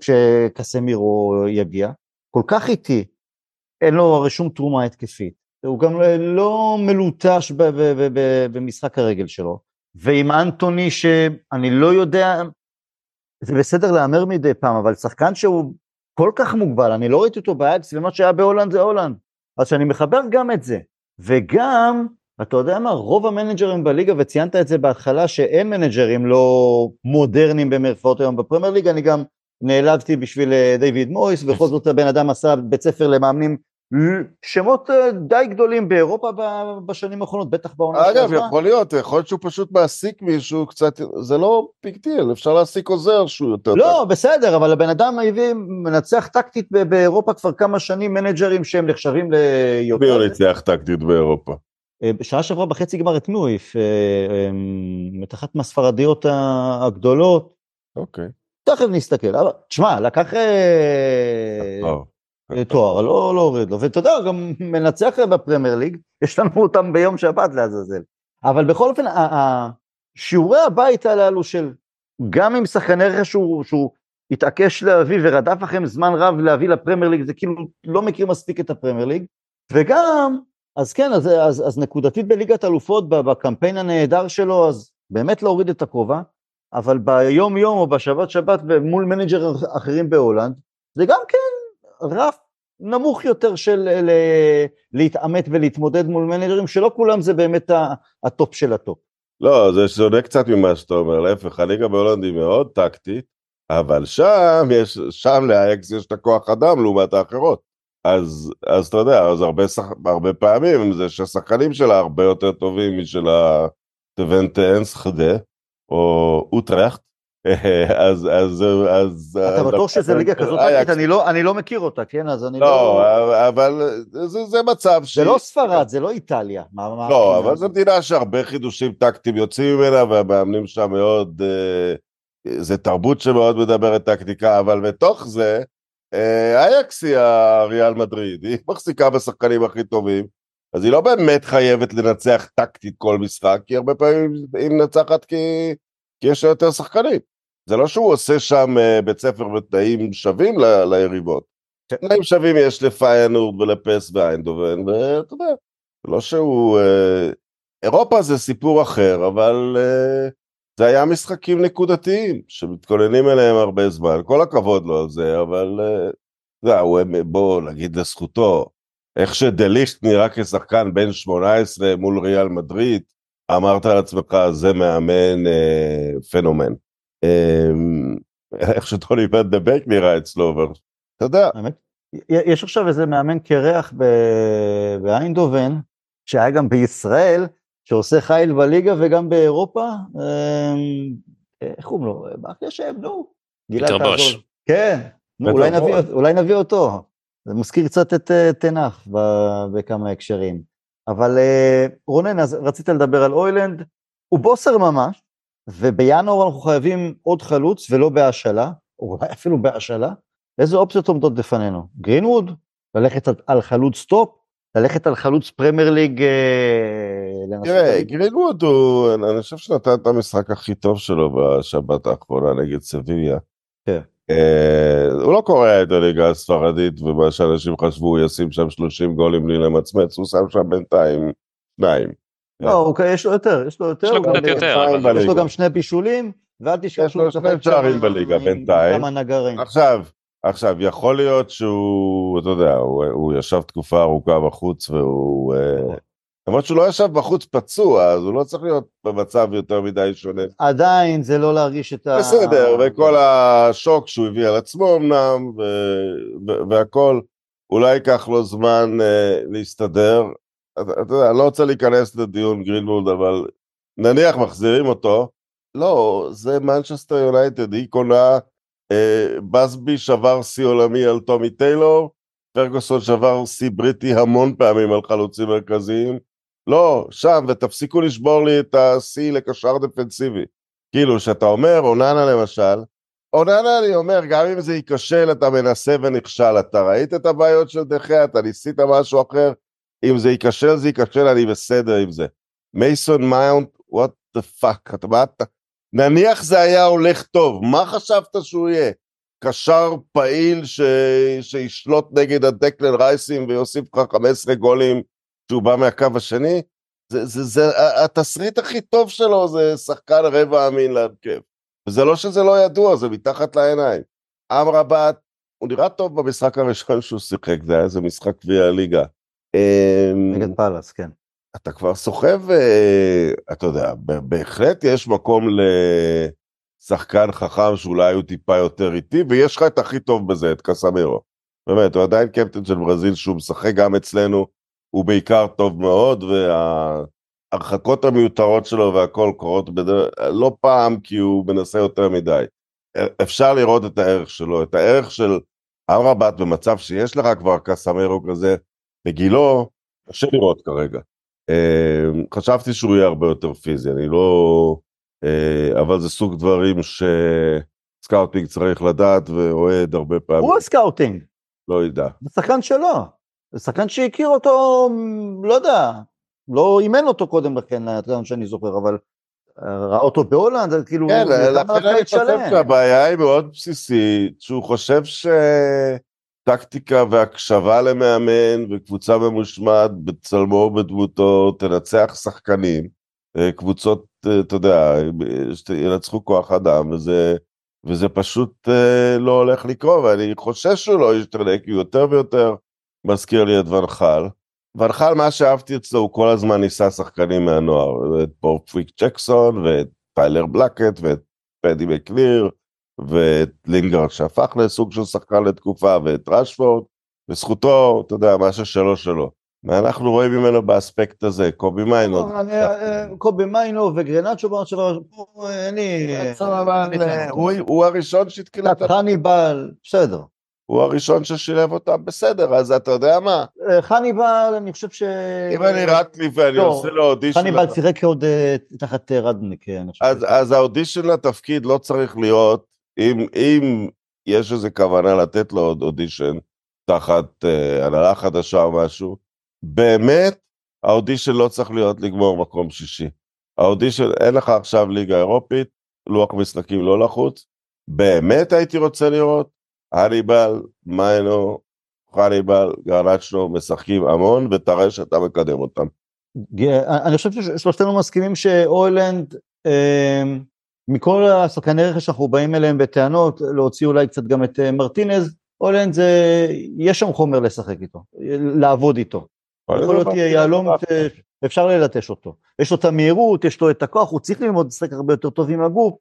כשקסמירו יגיע, כל כך איטי, אין לו הרי שום תרומה התקפית, הוא גם לא מלוטש במשחק הרגל שלו, ועם אנטוני שאני לא יודע זה בסדר להמר מדי פעם, אבל שחקן שהוא כל כך מוגבל, אני לא ראיתי אותו באייאקס, ומה שהיה בהולנד זה הולנד. אז שאני מחבר גם את זה. וגם, אתה יודע מה, רוב המנג'רים בליגה, וציינת את זה בהתחלה, שאין מנג'רים לא מודרניים במרכאות היום בפרמייר ליגה, אני גם נעלבתי בשביל אה, דיוויד מויס, בכל זאת הבן אדם עשה בית ספר למאמנים שמות אה, די גדולים באירופה בשנים האחרונות, בטח בעונה שעברה. אגב, יכול להיות, יכול להיות שהוא פשוט מעסיק מישהו קצת, זה לא big deal, אפשר להעסיק עוזר שהוא יותר... לא, טק. בסדר, אבל הבן אדם הביא, מנצח טקטית באירופה כבר כמה שנים, מנג'רים שהם נחשבים ליותר. מי הוא ניצח טקטית באירופה? אה, בשנה שעברה בחצי גמר את העיף? אה, את אחת מהספרדיות הגדולות. אוקיי. תכף נסתכל, אבל תשמע, לקח... תואר, לא להוריד לו, ואתה יודע, גם מנצח בפרמייר ליג, יש לנו אותם ביום שבת לעזאזל. אבל בכל אופן, שיעורי הבית הללו של, גם עם שחקני רכש שהוא, שהוא התעקש להביא ורדף לכם זמן רב להביא לפרמייר ליג, זה כאילו לא מכיר מספיק את הפרמייר ליג, וגם, אז כן, אז, אז, אז נקודתית בליגת אלופות, בקמפיין הנהדר שלו, אז באמת להוריד את הכובע, אבל ביום יום או בשבת שבת מול מנג'רים אחרים בהולנד, זה גם כן רף נמוך יותר של ל, להתעמת ולהתמודד מול מנג'רים, שלא כולם זה באמת הטופ של הטופ. לא, זה שונה קצת ממה שאתה אומר, להפך, הליגה בהולנד היא מאוד טקטית, אבל שם יש, שם לאייאקס יש את הכוח אדם לעומת האחרות. אז, אז אתה יודע, אז הרבה, שח, הרבה פעמים זה שהשחקנים שלה הרבה יותר טובים משל הטוונטה אנסחדה, או אוטרחט, אז, אז, אז... אתה בטוח שזה ליגה כזאת טקטית? אני לא, אני לא מכיר אותה, כן? אז אני לא... לא, אבל זה, זה מצב ש... זה לא ספרד, זה לא איטליה. לא, אבל זו מדינה שהרבה חידושים טקטיים יוצאים ממנה, והמאמנים שם מאוד... אה, זה תרבות שמאוד מדברת טקטיקה, אבל בתוך זה, אה, אייקס היא הריאל מדריד, היא מחזיקה בשחקנים הכי טובים, אז היא לא באמת חייבת לנצח טקטית כל משחק, כי הרבה פעמים היא מנצחת כי, כי יש לה יותר שחקנים. זה לא שהוא עושה שם uh, בית ספר בתנאים שווים ל, ליריבות. תנאים שווים יש לפיינורד ולפס ואיינדובן, ואתה יודע, לא שהוא... Uh, אירופה זה סיפור אחר, אבל uh, זה היה משחקים נקודתיים, שמתכוננים אליהם הרבה זמן, כל הכבוד לו על זה, אבל uh, בוא נגיד לזכותו, איך שדליכט נראה כשחקן בן 18 מול ריאל מדריד, אמרת על עצמך, זה מאמן אה, פנומן. אה, איך שטוני ון דה בק נראה אצלו, אבל אתה יודע. יש עכשיו איזה מאמן קרח באיינדובן, שהיה גם בישראל, שעושה חייל בליגה וגם באירופה, אה, איך קוראים לו? באחי השם, נו. פיטר בוש. כן, אולי נביא אותו. זה מזכיר קצת את uh, תנח בכמה הקשרים. אבל אה, רונן, אז רצית לדבר על הוילונד, הוא בוסר ממש, ובינואר אנחנו חייבים עוד חלוץ ולא בהשאלה, או אולי אפילו בהשאלה. איזה אופציות עומדות בפנינו? גרינווד? ללכת על, חלוץ טופ? ללכת על חלוץ פרמייר ליג? אה, תראה, גרינווד הוא, אני חושב שנתן את המשחק הכי טוב שלו בשבת האחרונה נגד סביליה. כן. אה, הוא לא קורע את הליגה הספרדית ומה שאנשים חשבו הוא ישים שם 30 גולים בלי למצמץ הוא שם שם בינתיים שניים. לא, יש לו יותר, יש לו יותר, יש לו קצת יותר, יש לו גם שני בישולים, ואל תשכח שהוא שני שערים בליגה בינתיים. עכשיו, עכשיו יכול להיות שהוא, אתה יודע, הוא ישב תקופה ארוכה בחוץ והוא אה, למרות שהוא לא ישב בחוץ פצוע, אז הוא לא צריך להיות במצב יותר מדי שונה. עדיין זה לא להרגיש את ה... בסדר, וכל השוק שהוא הביא על עצמו אמנם, והכל, אולי ייקח לו זמן אה, להסתדר. אתה יודע, לא רוצה להיכנס לדיון גרינווד, אבל נניח מחזירים אותו, לא, זה מנצ'סטר יונייטד, היא קונה, אה, בסבי שבר שיא עולמי על טומי טיילור, פרגוסון שבר שיא בריטי המון פעמים על חלוצים מרכזיים, לא, שם, ותפסיקו לשבור לי את השיא לקשר דפנסיבי. כאילו, שאתה אומר, אוננה למשל, אוננה אני אומר, גם אם זה ייכשל, אתה מנסה ונכשל, אתה ראית את הבעיות של דחיה, אתה ניסית משהו אחר, אם זה ייכשל, זה ייכשל, אני בסדר עם זה. מייסון מאונט, what the fuck, אתה מה אתה... נניח זה היה הולך טוב, מה חשבת שהוא יהיה? קשר פעיל ש... שישלוט נגד הדקלן רייסים ויוסיף לך 15 גולים שהוא בא מהקו השני, זה, זה, זה, התסריט הכי טוב שלו זה שחקן רבע אמין להרכב. וזה לא שזה לא ידוע, זה מתחת לעיניים. אמרבת, הוא נראה טוב במשחק הראשון שהוא שיחק, זה היה איזה משחק גביע הליגה. אמ, נגד פאלאס, כן. אתה כבר סוחב, אה, אתה יודע, בהחלט יש מקום לשחקן חכם שאולי הוא טיפה יותר איטי, ויש לך את הכי טוב בזה, את קסמרו. באמת, הוא עדיין קפטן של ברזיל שהוא משחק גם אצלנו, הוא בעיקר טוב מאוד, וההרחקות המיותרות שלו והכל קורות בדרך, לא פעם כי הוא מנסה יותר מדי. אפשר לראות את הערך שלו, את הערך של אמרבת במצב שיש לך כבר קסמרו כזה, בגילו, קשה לראות כרגע. אה, חשבתי שהוא יהיה הרבה יותר פיזי, אני לא... אה, אבל זה סוג דברים ש scouting צריך לדעת ואוהד הרבה פעמים. הוא ה scouting. לא ידע. זה שחקן שלו. זה שחקן שהכיר אותו, לא יודע, לא אימן אותו קודם לכן, אתה יודע שאני זוכר, אבל אה, ראה אותו בהולנד, זה כאילו... כן, לכן אני חושב שהבעיה היא מאוד בסיסית, שהוא חושב שטקטיקה והקשבה למאמן וקבוצה ממושמעת בצלמו ובדמותו תנצח שחקנים, אה, קבוצות, אה, אתה יודע, ינצחו כוח אדם, וזה... וזה פשוט לא הולך לקרות, ואני חושש שהוא לא ישתנה, כי הוא יותר ויותר מזכיר לי את ונחל. ונחל, מה שאהבתי אצלו, הוא כל הזמן ניסה שחקנים מהנוער, את פורפוויק ג'קסון, ואת טיילר בלקט, ואת פדי מקליר, ואת לינגרד שהפך לסוג של שחקן לתקופה, ואת ראשפורד, וזכותו, אתה יודע, מה ששלו שלו. מה אנחנו רואים ממנו באספקט הזה? קובי מיינו. לא, אה, קובי מיינו וגרנצ'ו בעוד שעבר, אין לי... הוא הראשון שהתקיל את... חניבל, בסדר. הוא הראשון ששילב אותם בסדר, אז אתה יודע מה? אה, חניבל, אני חושב ש... אם אני רטלי ואני לא, עושה לו אודישן... חניבל שיחק עוד אה, תחת אה, רדניק. אז, אז האודישן לתפקיד לא צריך להיות, אם, אם יש איזה כוונה לתת לו עוד אודישן תחת אה, הנהלה חדשה או משהו, באמת האודישן לא צריך להיות לגמור מקום שישי. האודישן, אין לך עכשיו ליגה אירופית, לוח משחקים לא לחוץ. באמת הייתי רוצה לראות הניבל, מיינו, חניבל, גרנצ'נו משחקים המון, ותראה שאתה מקדם אותם. אני חושב ששלושתנו מסכימים שאוילנד, אה, מכל השחקני רכש שאנחנו באים אליהם בטענות, להוציא אולי קצת גם את אה, מרטינז, אוילנד זה, יש שם חומר לשחק איתו, לעבוד איתו. יכול להיות יהלום, אפשר ללטש אותו. יש לו את המהירות, יש לו את הכוח, הוא צריך ללמוד לשחק הרבה יותר טוב עם הגוף.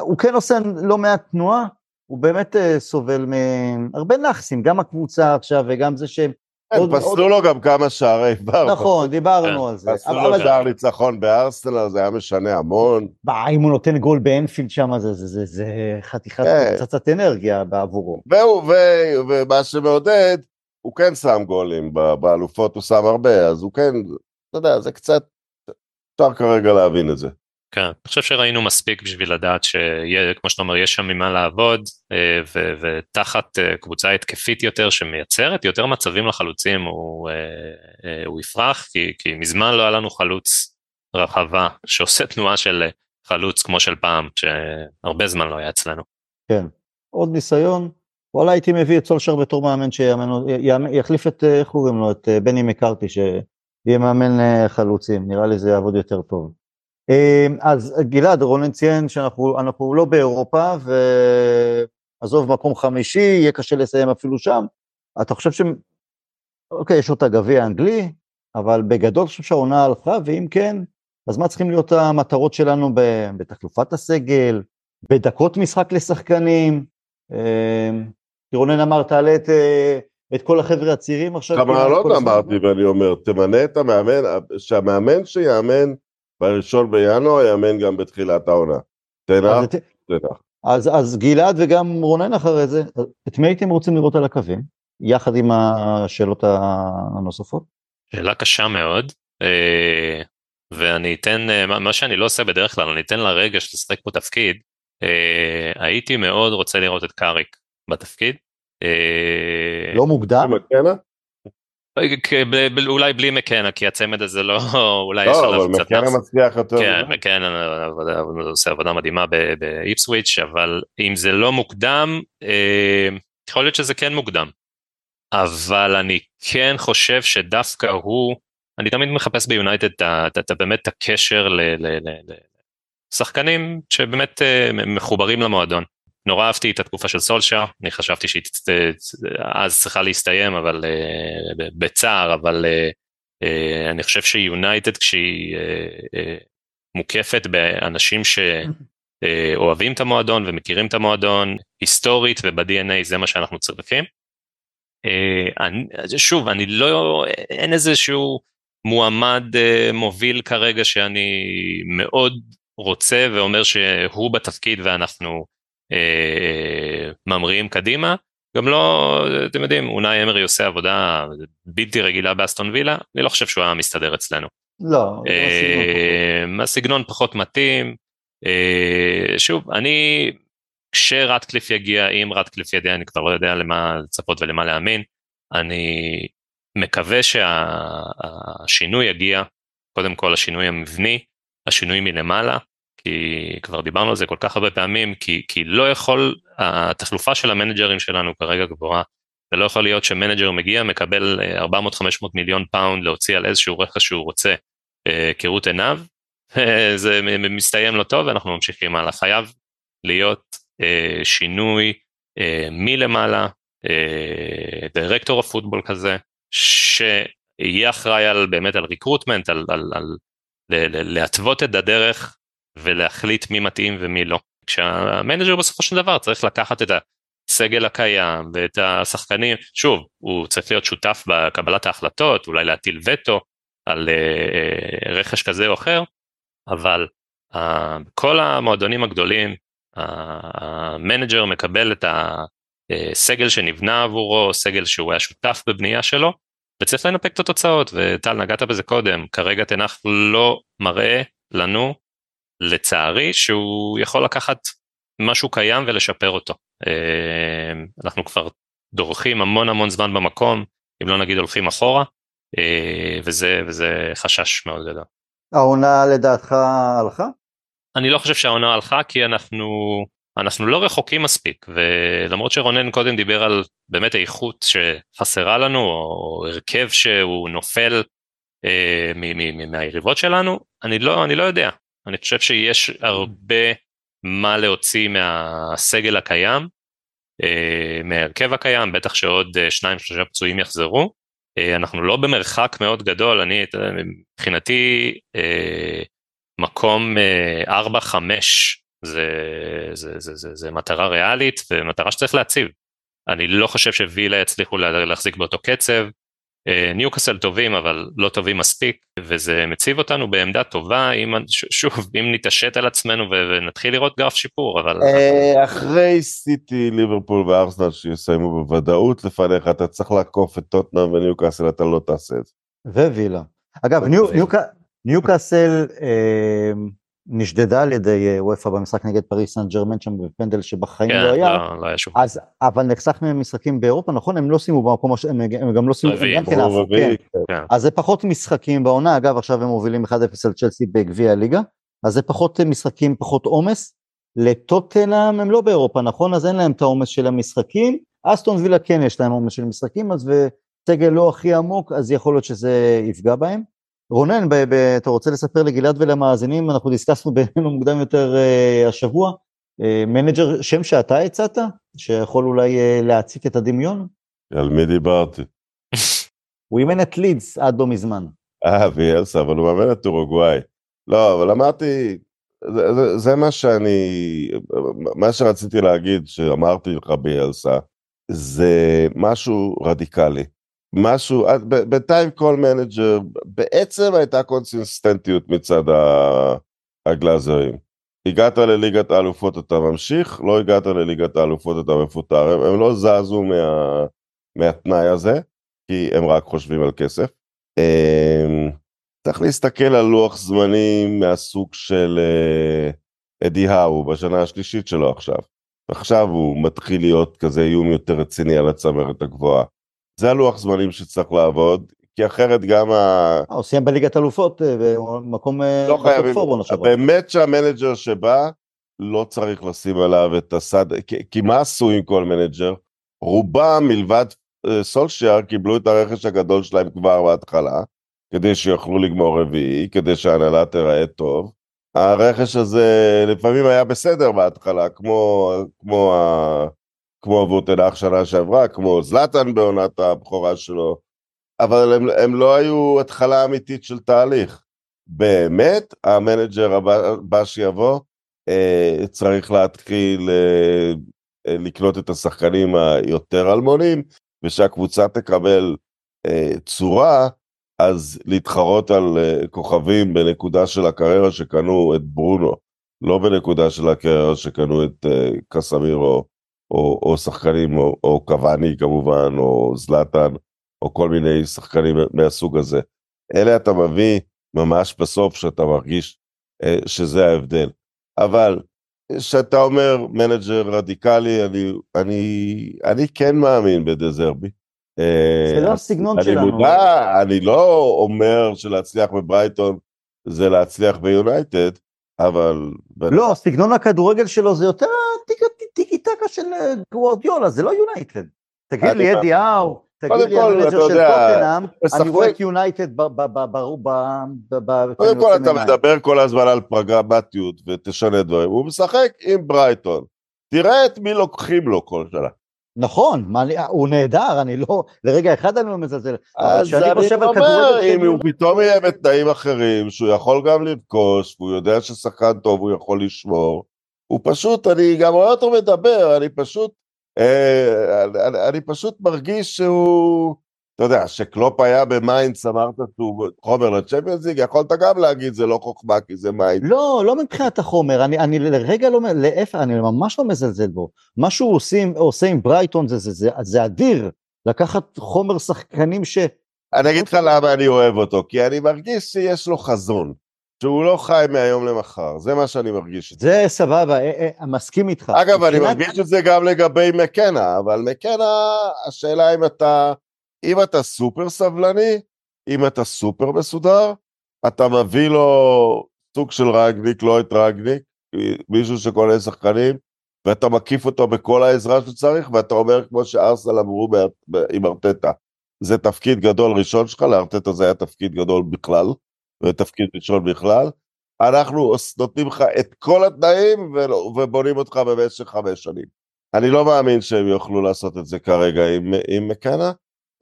הוא כן עושה לא מעט תנועה, הוא באמת אה, סובל מהרבה נכסים, גם הקבוצה עכשיו וגם זה שהם... כן, פסלו לו גם כמה שערי בר. נכון, דיברנו על זה. פסלו לו שער ניצחון בארסנל, זה היה משנה המון. אם הוא נותן גול באנפילד שם, זה חתיכת כן. פצצת אנרגיה בעבורו. ומה שמעודד, הוא כן שם גולים, באלופות הוא שם הרבה, אז הוא כן, אתה יודע, זה קצת, אפשר כרגע להבין את זה. כן, אני חושב שראינו מספיק בשביל לדעת שכמו שאתה אומר, יש שם ממה לעבוד, אה, ו- ותחת אה, קבוצה התקפית יותר שמייצרת יותר מצבים לחלוצים, הוא, אה, הוא יפרח, כי, כי מזמן לא היה לנו חלוץ רחבה שעושה תנועה של חלוץ כמו של פעם, שהרבה זמן לא היה אצלנו. כן, עוד ניסיון, וואלה הייתי מביא את סולשר בתור מאמן שיחליף את, איך קוראים לו, את בני מקארתי, שיהיה מאמן חלוצים, נראה לי זה יעבוד יותר טוב. אמ, אז גלעד, רונן ציין שאנחנו לא באירופה, ועזוב מקום חמישי, יהיה קשה לסיים אפילו שם. אתה חושב ש... אוקיי, יש אותה גביע אנגלי, אבל בגדול אני חושב שהעונה הלכה, ואם כן, אז מה צריכים להיות המטרות שלנו בתחלופת הסגל, בדקות משחק לשחקנים? אמ, כי רונן אמר, תעלה את, אה, את כל החבר'ה הצעירים עכשיו. כמה לא אמרתי, ואני אומר, תמנה את המאמן, שהמאמן שיאמן בראשון בינואר יאמן גם בתחילת העונה. תנח, תנח. אז, אז גלעד וגם רונן אחרי זה, את מי הייתם רוצים לראות על הקווים, יחד עם השאלות הנוספות? שאלה קשה מאוד, אה, ואני אתן, אה, מה שאני לא עושה בדרך כלל, אני אתן לרגש לשחק פה תפקיד, אה, הייתי מאוד רוצה לראות את קאריק בתפקיד. לא מוקדם? אולי בלי מקנה כי הצמד הזה לא אולי יש עליו קצת נאס. לא אבל מקנה מצליח יותר. כן מקנה עושה עבודה מדהימה באיפסוויץ' אבל אם זה לא מוקדם אה, יכול להיות שזה כן מוקדם. אבל אני כן חושב שדווקא הוא אני תמיד מחפש ביונייטד את באמת הקשר לשחקנים שבאמת אה, מחוברים למועדון. נורא אהבתי את התקופה של סולשר, אני חשבתי שהיא אז צריכה להסתיים, אבל uh, בצער, אבל uh, uh, אני חושב שיונייטד כשהיא uh, uh, מוקפת באנשים שאוהבים את המועדון ומכירים את המועדון, היסטורית וב-DNA זה מה שאנחנו צריכים. Uh, אני, שוב, אני לא, אין איזשהו מועמד uh, מוביל כרגע שאני מאוד רוצה ואומר שהוא בתפקיד ואנחנו ממריאים קדימה. גם לא, אתם יודעים, אונאי אמרי עושה עבודה בלתי רגילה באסטון וילה, אני לא חושב שהוא היה מסתדר אצלנו. לא, אה, הסגנון פחות מתאים. אה, שוב, אני, כשרטקליף יגיע, אם רטקליף יגיע, אני כבר לא יודע למה לצפות ולמה להאמין. אני מקווה שהשינוי יגיע, קודם כל השינוי המבני, השינוי מלמעלה, כי כבר דיברנו על זה כל כך הרבה פעמים, כי, כי לא יכול, התחלופה של המנג'רים שלנו כרגע גבוהה, ולא יכול להיות שמנג'ר מגיע, מקבל 400-500 מיליון פאונד להוציא על איזשהו רכש שהוא רוצה אה, כראות עיניו, זה מסתיים לא טוב ואנחנו ממשיכים הלאה. חייב להיות אה, שינוי אה, מלמעלה, director of football כזה, שיהיה אחראי על באמת על recruitment, על, על, על להתוות את הדרך ולהחליט מי מתאים ומי לא. כשהמנג'ר בסופו של דבר צריך לקחת את הסגל הקיים ואת השחקנים, שוב, הוא צריך להיות שותף בקבלת ההחלטות, אולי להטיל וטו על uh, רכש כזה או אחר, אבל uh, כל המועדונים הגדולים, המנג'ר מקבל את הסגל שנבנה עבורו, סגל שהוא היה שותף בבנייה שלו, וצריך לנפק את התוצאות, וטל נגעת בזה קודם, כרגע תנח לא מראה לנו לצערי שהוא יכול לקחת משהו קיים ולשפר אותו. אה, אנחנו כבר דורכים המון המון זמן במקום, אם לא נגיד הולכים אחורה, וזה, וזה חשש מאוד גדול. העונה לדעתך הלכה? אני לא חושב שהעונה הלכה כי אנחנו אנחנו לא רחוקים מספיק ולמרות שרונן קודם דיבר על באמת איכות שחסרה לנו או הרכב שהוא נופל אה, מהיריבות שלנו אני לא אני לא יודע אני חושב שיש הרבה מה להוציא מהסגל הקיים אה, מהרכב הקיים בטח שעוד אה, שניים שלושה פצועים יחזרו אה, אנחנו לא במרחק מאוד גדול אני מבחינתי מקום 4-5 אה, זה, זה, זה, זה, זה מטרה ריאלית ומטרה שצריך להציב. אני לא חושב שווילה יצליחו להחזיק באותו קצב. אה, ניוקאסל טובים אבל לא טובים מספיק וזה מציב אותנו בעמדה טובה אם שוב אם נתעשת על עצמנו ונתחיל לראות גרף שיפור אבל אה, אחרי סיטי ליברפול וארסנל שיסיימו בוודאות לפניך אתה צריך לעקוף את טוטנאם וניוקאסל אתה לא תעשה את זה. ווילה. אגב ניוקאסל אה, נשדדה על ידי אה, וופא במשחק נגד פריס סן ג'רמן שם בפנדל שבחיים כן, לא היה, לא, לא היה שום. אז, אבל מהם משחקים באירופה, נכון? הם לא סיימו במקום, הש... הם, הם גם לא סיימו, הם גם כן עפו, כן. כן. אז זה פחות משחקים בעונה, אגב עכשיו הם מובילים 1-0 על צ'לסי בגביע הליגה, אז זה פחות משחקים, פחות עומס. לטוטנאם הם לא באירופה, נכון? אז אין להם את העומס של המשחקים, אסטון וילה כן יש להם עומס של משחקים, אז וסגל לא הכי עמוק, אז יכול להיות שזה יפגע בהם. רונן, ב- ב- אתה רוצה לספר לגלעד ולמאזינים, אנחנו דיסקסנו בינינו מוקדם יותר uh, השבוע, uh, מנג'ר, שם שאתה הצעת, שיכול אולי uh, להצית את הדמיון? על מי דיברתי? הוא אימן את לידס עד לא מזמן. אה, ביאלסה, אבל הוא מאמן את אורוגוואי. לא, אבל אמרתי, זה, זה, זה מה שאני, מה שרציתי להגיד, שאמרתי לך ביאלסה, זה משהו רדיקלי. משהו, בינתיים כל מנג'ר, בעצם הייתה consistent יות מצד הגלאזרים. הגעת לליגת האלופות אתה ממשיך, לא הגעת לליגת האלופות אתה מפוטר, הם, הם לא זזו מה, מהתנאי הזה, כי הם רק חושבים על כסף. אמ, צריך להסתכל על לוח זמנים מהסוג של אה, אדי האו בשנה השלישית שלו עכשיו. עכשיו הוא מתחיל להיות כזה איום יותר רציני על הצמרת הגבוהה. זה הלוח זמנים שצריך לעבוד, כי אחרת גם ה... אה, הוא סיים בליגת אלופות אה, במקום אה, לא חייבים, באמת שהמנג'ר שבא, לא צריך לשים עליו את הסד... כי, כי מה עשו עם כל מנג'ר? רובם מלבד סולשיאר קיבלו את הרכש הגדול שלהם כבר בהתחלה, כדי שיוכלו לגמור רביעי, כדי שההנהלה תיראה טוב. הרכש הזה לפעמים היה בסדר בהתחלה, כמו, כמו כמו ווטנאך שנה שעברה, כמו זלאטן בעונת הבכורה שלו, אבל הם, הם לא היו התחלה אמיתית של תהליך. באמת, המנג'ר הבא, הבא שיבוא, אה, צריך להתחיל אה, אה, לקנות את השחקנים היותר אלמונים, ושהקבוצה תקבל אה, צורה, אז להתחרות על אה, כוכבים בנקודה של הקריירה שקנו את ברונו, לא בנקודה של הקריירה שקנו את אה, קסמירו או, או שחקנים, או, או קוואני כמובן, או זלאטן, או כל מיני שחקנים מהסוג הזה. אלה אתה מביא ממש בסוף שאתה מרגיש אה, שזה ההבדל. אבל כשאתה אומר מנג'ר רדיקלי, אני, אני, אני כן מאמין בדזרבי. אה, זה לא הסגנון שלנו. אני מודע, אני לא אומר שלהצליח בברייטון זה להצליח ביונייטד, אבל... לא, סגנון הכדורגל שלו זה יותר טיקי טקה של אה, גוורדיולה, זה לא יונייטד. תגיד לי אדי האו, תגיד לי המנג'ר של טוטנאם, אני רואה את יונייטד ב... קודם כל אתה מדבר כל הזמן על פרגמטיות ותשנה דברים, הוא משחק עם ברייטון, תראה את מי לוקחים לו כל שנה. נכון, מה, הוא נהדר, אני לא, לרגע אחד אני לא מזלזל, אז אני אומר, אם הוא פתאום יהיה בתנאים אחרים, שהוא יכול גם לרכוש, והוא יודע ששחקן טוב הוא יכול לשמור, הוא פשוט, אני גם רואה אותו מדבר, אני פשוט, אה, אני, אני פשוט מרגיש שהוא, אתה יודע, שקלופ היה במיינץ, אמרת שהוא חומר לצ'מפיונס ליג, יכולת גם להגיד זה לא חוכמה כי זה מיינץ. לא, לא מבחינת החומר, אני, אני לרגע לא, להפך, אני ממש לא מזלזל בו. מה שהוא עושה, עושה עם ברייטון זה, זה, זה, זה אדיר, לקחת חומר שחקנים ש... אני אגיד לך למה אני אוהב אותו, כי אני מרגיש שיש לו חזון. שהוא לא חי מהיום למחר, זה מה שאני מרגיש. זה סבבה, אה, אה, מסכים איתך. אגב, אני מרגיש את זה גם לגבי מקנה, אבל מקנה, השאלה אם אתה, אם אתה סופר סבלני, אם אתה סופר מסודר, אתה מביא לו סוג של רגניק, לא את רגניק, מישהו שקונה שחקנים, ואתה מקיף אותו בכל העזרה שצריך, ואתה אומר, כמו שארסנל אמרו עם ארטטה, זה תפקיד גדול ראשון שלך, לארטטה זה היה תפקיד גדול בכלל, ותפקיד ראשון בכלל. אנחנו נותנים לך את כל התנאים ובונים אותך במשך חמש שנים. אני לא מאמין שהם יוכלו לעשות את זה כרגע עם, עם מקנה,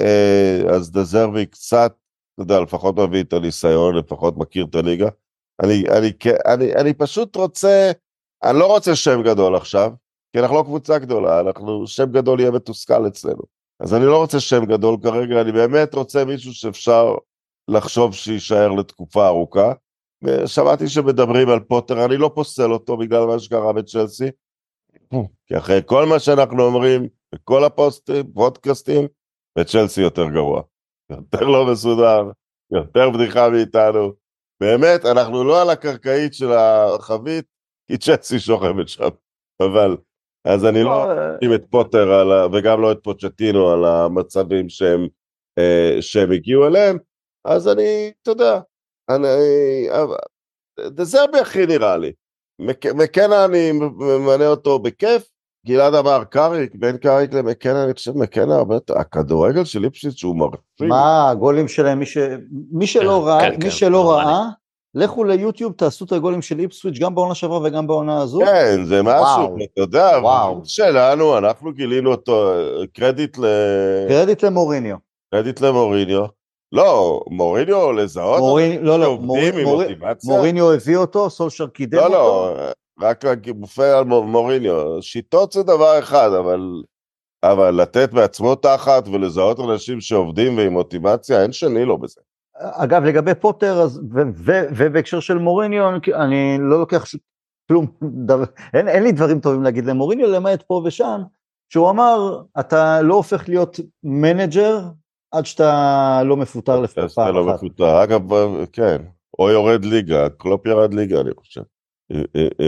אה, אז דזרבי קצת, אתה יודע, לפחות מביא את הניסיון, לפחות מכיר את הליגה. אני, אני, אני, אני פשוט רוצה, אני לא רוצה שם גדול עכשיו, כי אנחנו לא קבוצה גדולה, אנחנו, שם גדול יהיה מתוסכל אצלנו. אז אני לא רוצה שם גדול כרגע, אני באמת רוצה מישהו שאפשר לחשוב שיישאר לתקופה ארוכה. שמעתי שמדברים על פוטר, אני לא פוסל אותו בגלל מה שקרה בצ'לסי, כי אחרי כל מה שאנחנו אומרים, בכל הפוסטים, פודקאסטים, וצ'לסי יותר גרוע. יותר לא מסודר, יותר בדיחה מאיתנו. באמת, אנחנו לא על הקרקעית של החבית, כי צ'לסי שוכבת שם. אבל, אז אני לא עם את פוטר על, וגם לא את פוצ'טינו על המצבים שהם, אה, שהם הגיעו אליהם, אז אני, אתה יודע, אני, דזרבי הכי נראה לי. מקנה אני ממנה אותו בכיף, גלעד אמר קאריק, בין קאריק למקנה, אני חושב מקנה הרבה יותר, הכדורגל של ליפשיץ שהוא מרשים. מה הגולים שלהם, מי, ש... מי שלא כן, ראה, כן, מי כן, שלא ראה, לכו ליוטיוב, תעשו את הגולים של ליפסוויץ' גם בעונה שעברה וגם בעונה הזו. כן, זה משהו, אתה יודע, שלנו, אנחנו גילינו אותו, קרדיט ל... קרדיט למוריניו. קרדיט למוריניו. לא, מוריניו לזהות, מוריניו, לא, לא, מוריניו הביא אותו, סולשר קידם אותו. לא, לא, רק מופיע על מוריניו. שיטות זה דבר אחד, אבל, אבל לתת בעצמו תחת ולזהות אנשים שעובדים ועם מוטיבציה, אין שני לו בזה. אגב, לגבי פוטר, אז, ובהקשר של מוריניו, אני לא לוקח כלום, דבר, אין, אין לי דברים טובים להגיד למוריניו, למעט פה ושם, שהוא אמר, אתה לא הופך להיות מנג'ר עד שאתה לא מפוטר לפחות פעם לא אחת. לא מפוטר, אגב, כן, או יורד ליגה, קלופ ירד ליגה, אני חושב.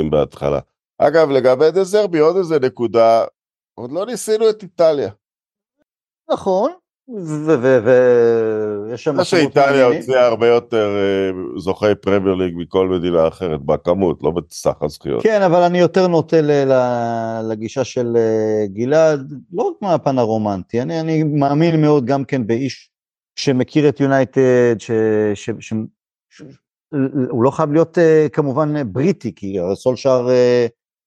אם, בהתחלה. אגב, לגבי דזרבי, עוד איזה נקודה, עוד לא ניסינו את איטליה. נכון, ויש שם... זה שאיטליה הוציאה הרבה יותר אה, זוכי פרמייר ליג מכל מדינה אחרת, בכמות, לא בסך הזכיות. כן, אבל אני יותר נוטה לגישה של אה, גלעד, לא רק מהפן הרומנטי, אני, אני מאמין מאוד גם כן באיש שמכיר את יונייטד, הוא לא חייב להיות uh, כמובן בריטי, כי סולשאר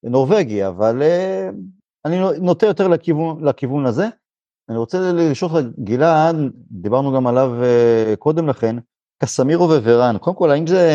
נורבגי, אבל אני נוטה יותר לכיוון, לכיוון הזה. אני רוצה לשאול אותך, גלעד, דיברנו גם עליו uh, קודם לכן, קסמירו וורן, קודם כל, האם זה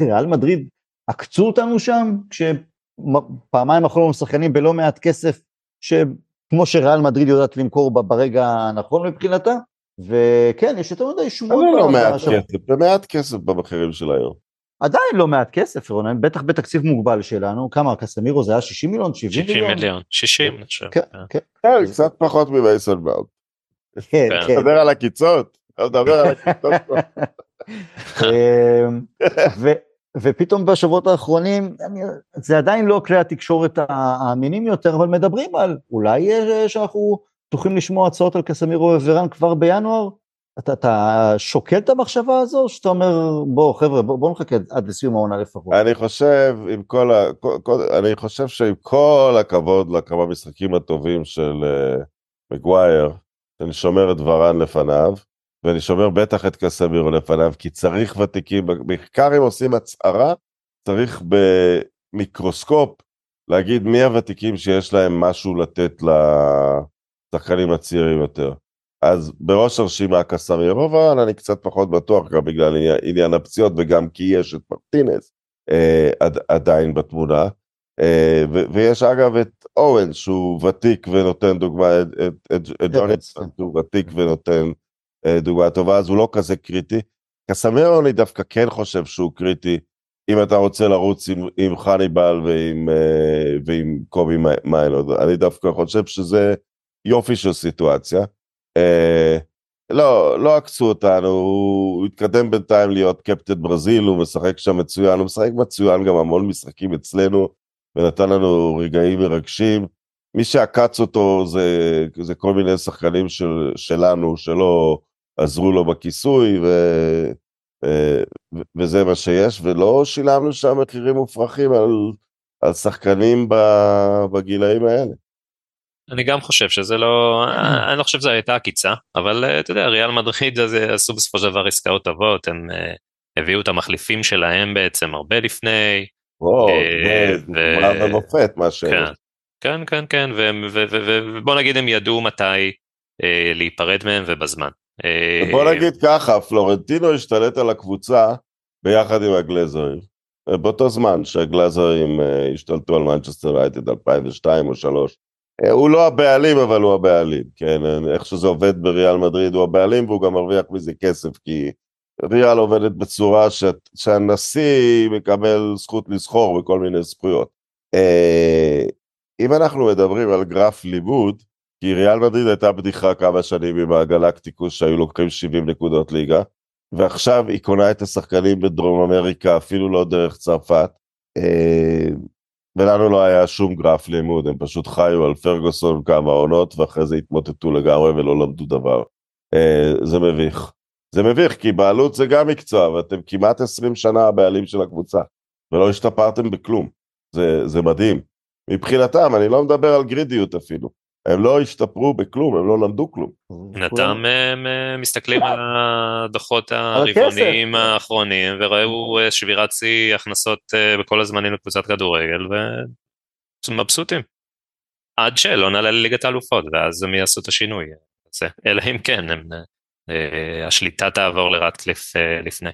ריאל מדריד עקצו אותנו שם, כשפעמיים אחרונות שחקנים בלא מעט כסף, שכמו שריאל מדריד יודעת למכור ברגע הנכון מבחינתה? וכן, יש יותר מדי שמועות. אבל לא מעט כסף, במעט כסף במחירים של היום. עדיין לא מעט כסף, רונן, בטח בתקציב מוגבל שלנו, כמה, קסמירו זה היה 60 מיליון, 70 מיליון? 60 מיליון, 60 אני חושב. כן, כן. כן, קצת פחות ממייסון מאוט. כן, כן. מדבר על הקיצות, מדבר על הקיצות. אמ, ופתאום בשבועות האחרונים, זה עדיין לא כלי התקשורת האמינים יותר, אבל מדברים על אולי שאנחנו פתוחים לשמוע הצעות על קסמירו וורן כבר בינואר? אתה, אתה שוקל את המחשבה הזו, שאתה אומר, בוא חבר'ה, בוא, בוא נחכה עד לסיום העונה לפחות. אני חושב, עם כל ה... כל, כל, אני חושב שעם כל הכבוד לכמה משחקים הטובים של uh, מגווייר, אני שומר את ורן לפניו, ואני שומר בטח את קסמירו לפניו, כי צריך ותיקים, בעיקר אם עושים הצהרה, צריך במיקרוסקופ להגיד מי הוותיקים שיש להם משהו לתת ל... השחקנים הצעירים יותר. אז בראש הרשימה קסמיירובה, אני קצת פחות בטוח גם בגלל עניין, הפציעות וגם כי יש את מרטינס אה, עד, עדיין בתמונה. אה, ו, ויש אגב את אורן שהוא ותיק ונותן דוגמה, את, את, את, את ג'וניסון שהוא ותיק ונותן אה, דוגמה טובה, אז הוא לא כזה קריטי. קסמיירו אני דווקא כן חושב שהוא קריטי, אם אתה רוצה לרוץ עם, עם חניבל ועם, אה, ועם קובי מיילוד. אני דווקא חושב שזה יופי של סיטואציה. אה, לא, לא עקצו אותנו, הוא התקדם בינתיים להיות קפטן ברזיל, הוא משחק שם מצוין, הוא משחק מצוין גם המון משחקים אצלנו, ונתן לנו רגעים מרגשים. מי שעקץ אותו זה, זה כל מיני שחקנים של, שלנו, שלא עזרו לו בכיסוי, ו... אה, וזה מה שיש, ולא שילמנו שם מחירים מופרכים על, על שחקנים בגילאים האלה. אני גם חושב שזה לא, אני לא חושב שזו הייתה עקיצה, אבל אתה יודע, ריאל מדריד עשו בסופו של דבר עסקאות טובות, הם הביאו את המחליפים שלהם בעצם הרבה לפני. וואו, זה דוגמה ומופת מה ש... כן, כן, כן, ובוא נגיד הם ידעו מתי להיפרד מהם ובזמן. בוא נגיד ככה, פלורנטינו השתלט על הקבוצה ביחד עם הגלזרים. באותו זמן שהגלזרים השתלטו על מנצ'סטר רייטד 2002 או 2003. הוא לא הבעלים אבל הוא הבעלים, כן, איך שזה עובד בריאל מדריד הוא הבעלים והוא גם מרוויח מזה כסף כי ריאל עובדת בצורה ש... שהנשיא מקבל זכות לסחור בכל מיני זכויות. אם אנחנו מדברים על גרף לימוד, כי ריאל מדריד הייתה בדיחה כמה שנים עם הגלקטיקוס שהיו לוקחים 70 נקודות ליגה, ועכשיו היא קונה את השחקנים בדרום אמריקה, אפילו לא דרך צרפת, אה, ולנו לא היה שום גרף לימוד, הם פשוט חיו על פרגוסון כמה עונות, ואחרי זה התמוטטו לגמרי ולא למדו דבר. אה, זה מביך. זה מביך, כי בעלות זה גם מקצוע, ואתם כמעט 20 שנה הבעלים של הקבוצה, ולא השתפרתם בכלום. זה, זה מדהים. מבחינתם, אני לא מדבר על גרידיות אפילו. הם לא השתפרו בכלום, הם לא למדו כלום. נתם מסתכלים על הדוחות הרבעוניים האחרונים וראו שבירת שיא הכנסות בכל הזמנים לקבוצת כדורגל ומבסוטים. עד שלא נעלה לליגת האלופות ואז הם יעשו את השינוי. אלא אם כן, הם, השליטה תעבור לרטקליף לפני.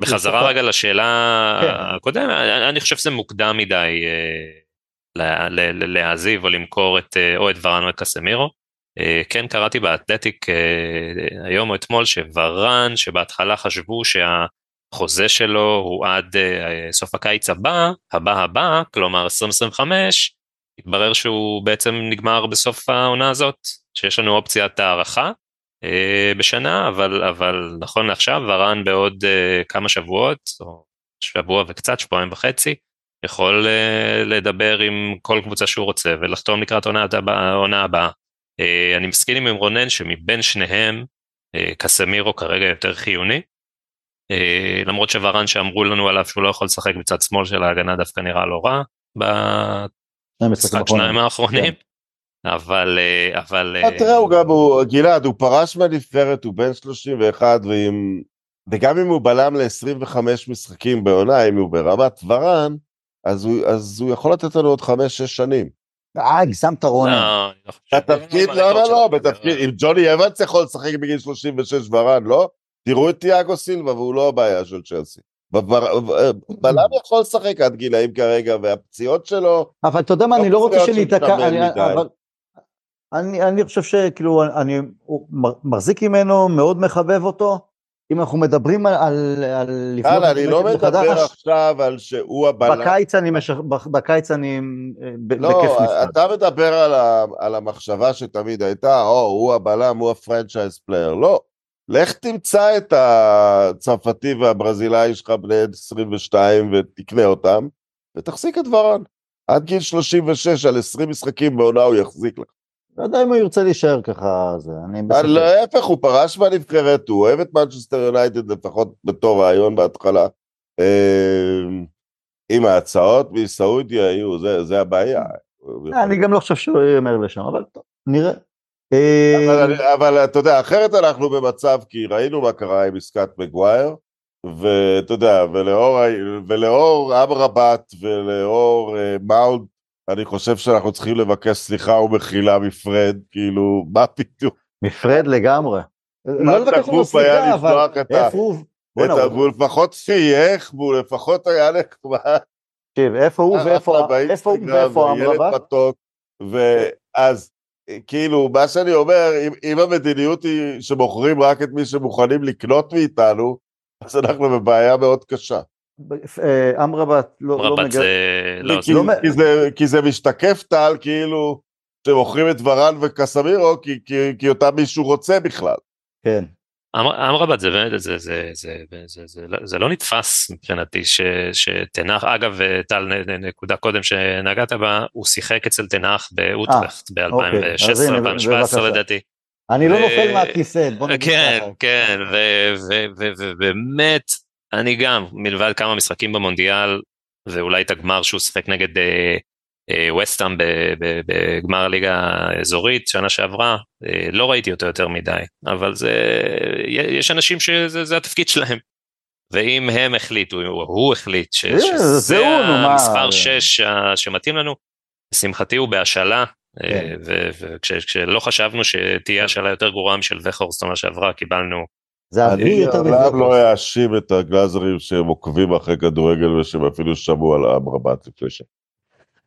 בחזרה רגע לשאלה כן. הקודמת, אני חושב שזה מוקדם מדי. להעזיב או למכור את, אה, או את ורן או את קסמירו. אה, כן קראתי באתלטיק אה, היום או אתמול שוורן שבהתחלה חשבו שהחוזה שלו הוא עד סוף הקיץ הבא, הבא הבא, כלומר 2025, התברר שהוא בעצם נגמר בסוף העונה הזאת, שיש לנו אופציית הערכה בשנה, אבל, אבל נכון לעכשיו ורן בעוד כמה שבועות, או שבוע וקצת, שבועיים וחצי, יכול uh, לדבר עם כל קבוצה שהוא רוצה ולחתום לקראת העונה הבאה. Uh, אני מסכים עם רונן שמבין שניהם uh, קסמירו כרגע יותר חיוני. Uh, למרות שוורן שאמרו לנו עליו שהוא לא יכול לשחק בצד שמאל של ההגנה דווקא נראה לא רע במשחק שניים האחרונים. כן. אבל אבל תראה הוא גם הוא גלעד הוא פרש מהנבחרת הוא בן 31 ועם וגם אם הוא בלם ל-25 משחקים בעונה אם הוא ברמת ורן אז הוא, אז הוא יכול לתת לנו עוד חמש-שש שנים. אה, הגזמת רוני. בתפקיד, לא, לא, לא, בתפקיד, אם ג'וני אבנס יכול לשחק בגיל 36 ורן, לא? תראו את תיאגו סילבה והוא לא הבעיה של צ'לסי. בלם יכול לשחק עד גילאים כרגע, והפציעות שלו... אבל אתה יודע מה, אני לא רוצה שניתקע, אני חושב שכאילו, אני מחזיק ממנו, מאוד מחבב אותו, אם אנחנו מדברים על, על. יאללה, אני לא מדבר עכשיו על שהוא הבלם. בקיץ אני, מש... בקיץ אני ב... לא, בכיף נפרד. אתה מדבר על, ה... על המחשבה שתמיד הייתה, או, הוא הבלם, הוא ה franchise player. לא, לך תמצא את הצרפתי והברזילאי שלך בני 22 ותקנה אותם, ותחזיק את ורן. עד גיל 36 על 20 משחקים בעונה הוא יחזיק לך. לא יודע אם הוא ירצה להישאר ככה, זה, אני בסדר. להפך, הוא פרש מהנבחרת, הוא אוהב את מנצ'סטר יונייטד לפחות בתור רעיון בהתחלה. אמ, עם ההצעות מסעודיה היו, זה, זה הבעיה. אני גם לא חושב שהוא ימהר לשם, אבל טוב, נראה. אבל, אמ, אבל אתה יודע, אחרת אנחנו במצב, כי ראינו מה קרה עם עסקת מגווייר, ואתה יודע, ולאור, אמרבט ולאור מאונט אני חושב שאנחנו צריכים לבקש סליחה ומחילה מפרד, כאילו, מה פתאום? מפרד לגמרי. לא לבקש ממנו סליחה, אבל איפה הוא? הוא לפחות חייך, והוא לפחות היה נחמד. תקשיב, איפה הוא ואיפה אמרבת? ואז, כאילו, מה שאני אומר, אם המדיניות היא שמוכרים רק את מי שמוכנים לקנות מאיתנו, אז אנחנו בבעיה מאוד קשה. אה, אמרבת לא, לא מגר... לא, כי, לא... כי, זה, כי זה משתקף טל כאילו שמוכרים את ורן וקסמירו כי, כי, כי אותם מישהו רוצה בכלל. כן. אמ-, אמרבת זה באמת זה, זה, זה, זה, זה, לא נתפס מבחינתי ש, שתנח אגב טל נקודה קודם שנגעת בה הוא שיחק אצל תנח באוטרכט ב-2016-2017 לדעתי. אני לא נופל מהכיסא, בוא נגיד כן, ככה. כן, ובאמת, אני גם, מלבד כמה משחקים במונדיאל, ואולי את הגמר שהוא שיחק נגד ווסטהאם בגמר הליגה האזורית שנה שעברה, אה, לא ראיתי אותו יותר מדי, אבל זה, יש אנשים שזה התפקיד שלהם. ואם הם החליטו, הוא החליט, ש, אה, שזה? המספר 6 שמתאים לנו, לשמחתי הוא בהשאלה, כן. אה, וכשלא חשבנו שתהיה השאלה יותר גרועה משל וכורסט עונה שעברה, קיבלנו זה אוויר אני יותר לעולם לא. אאשים את הגלאזרים שהם עוקבים אחרי כדורגל ושהם אפילו שמעו על אמרבת לפני ש...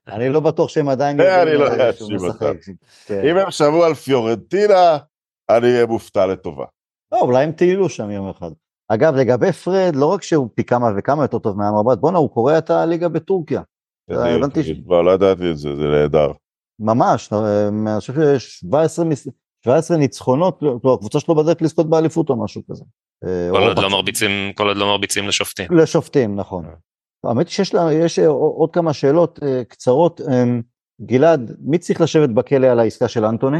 אני לא בטוח שהם עדיין זה אני לא אה, אאשים. אותם. כן. אם הם שמעו על פיורנטינה, אני אהיה מופתע לטובה. לא, אולי הם טיילו שם יום אחד. אגב, לגבי פרד, לא רק שהוא פי כמה וכמה יותר טוב מאמרבת, בואנה, הוא קורע את הליגה בטורקיה. אני- הבנתי ש- אני כבר לא ידעתי את זה, זה נהדר. ממש, אה, אני חושב שיש 17 מס- 17 ניצחונות, לא, הקבוצה שלו בדרך לזכות באליפות או משהו כזה. אה, כל עוד לא מרביצים, כל עוד לא מרביצים לשופטים. לשופטים, נכון. האמת היא שיש לה, יש אה, עוד כמה שאלות אה, קצרות. אה, גלעד, מי צריך לשבת בכלא על העסקה של אנטוני?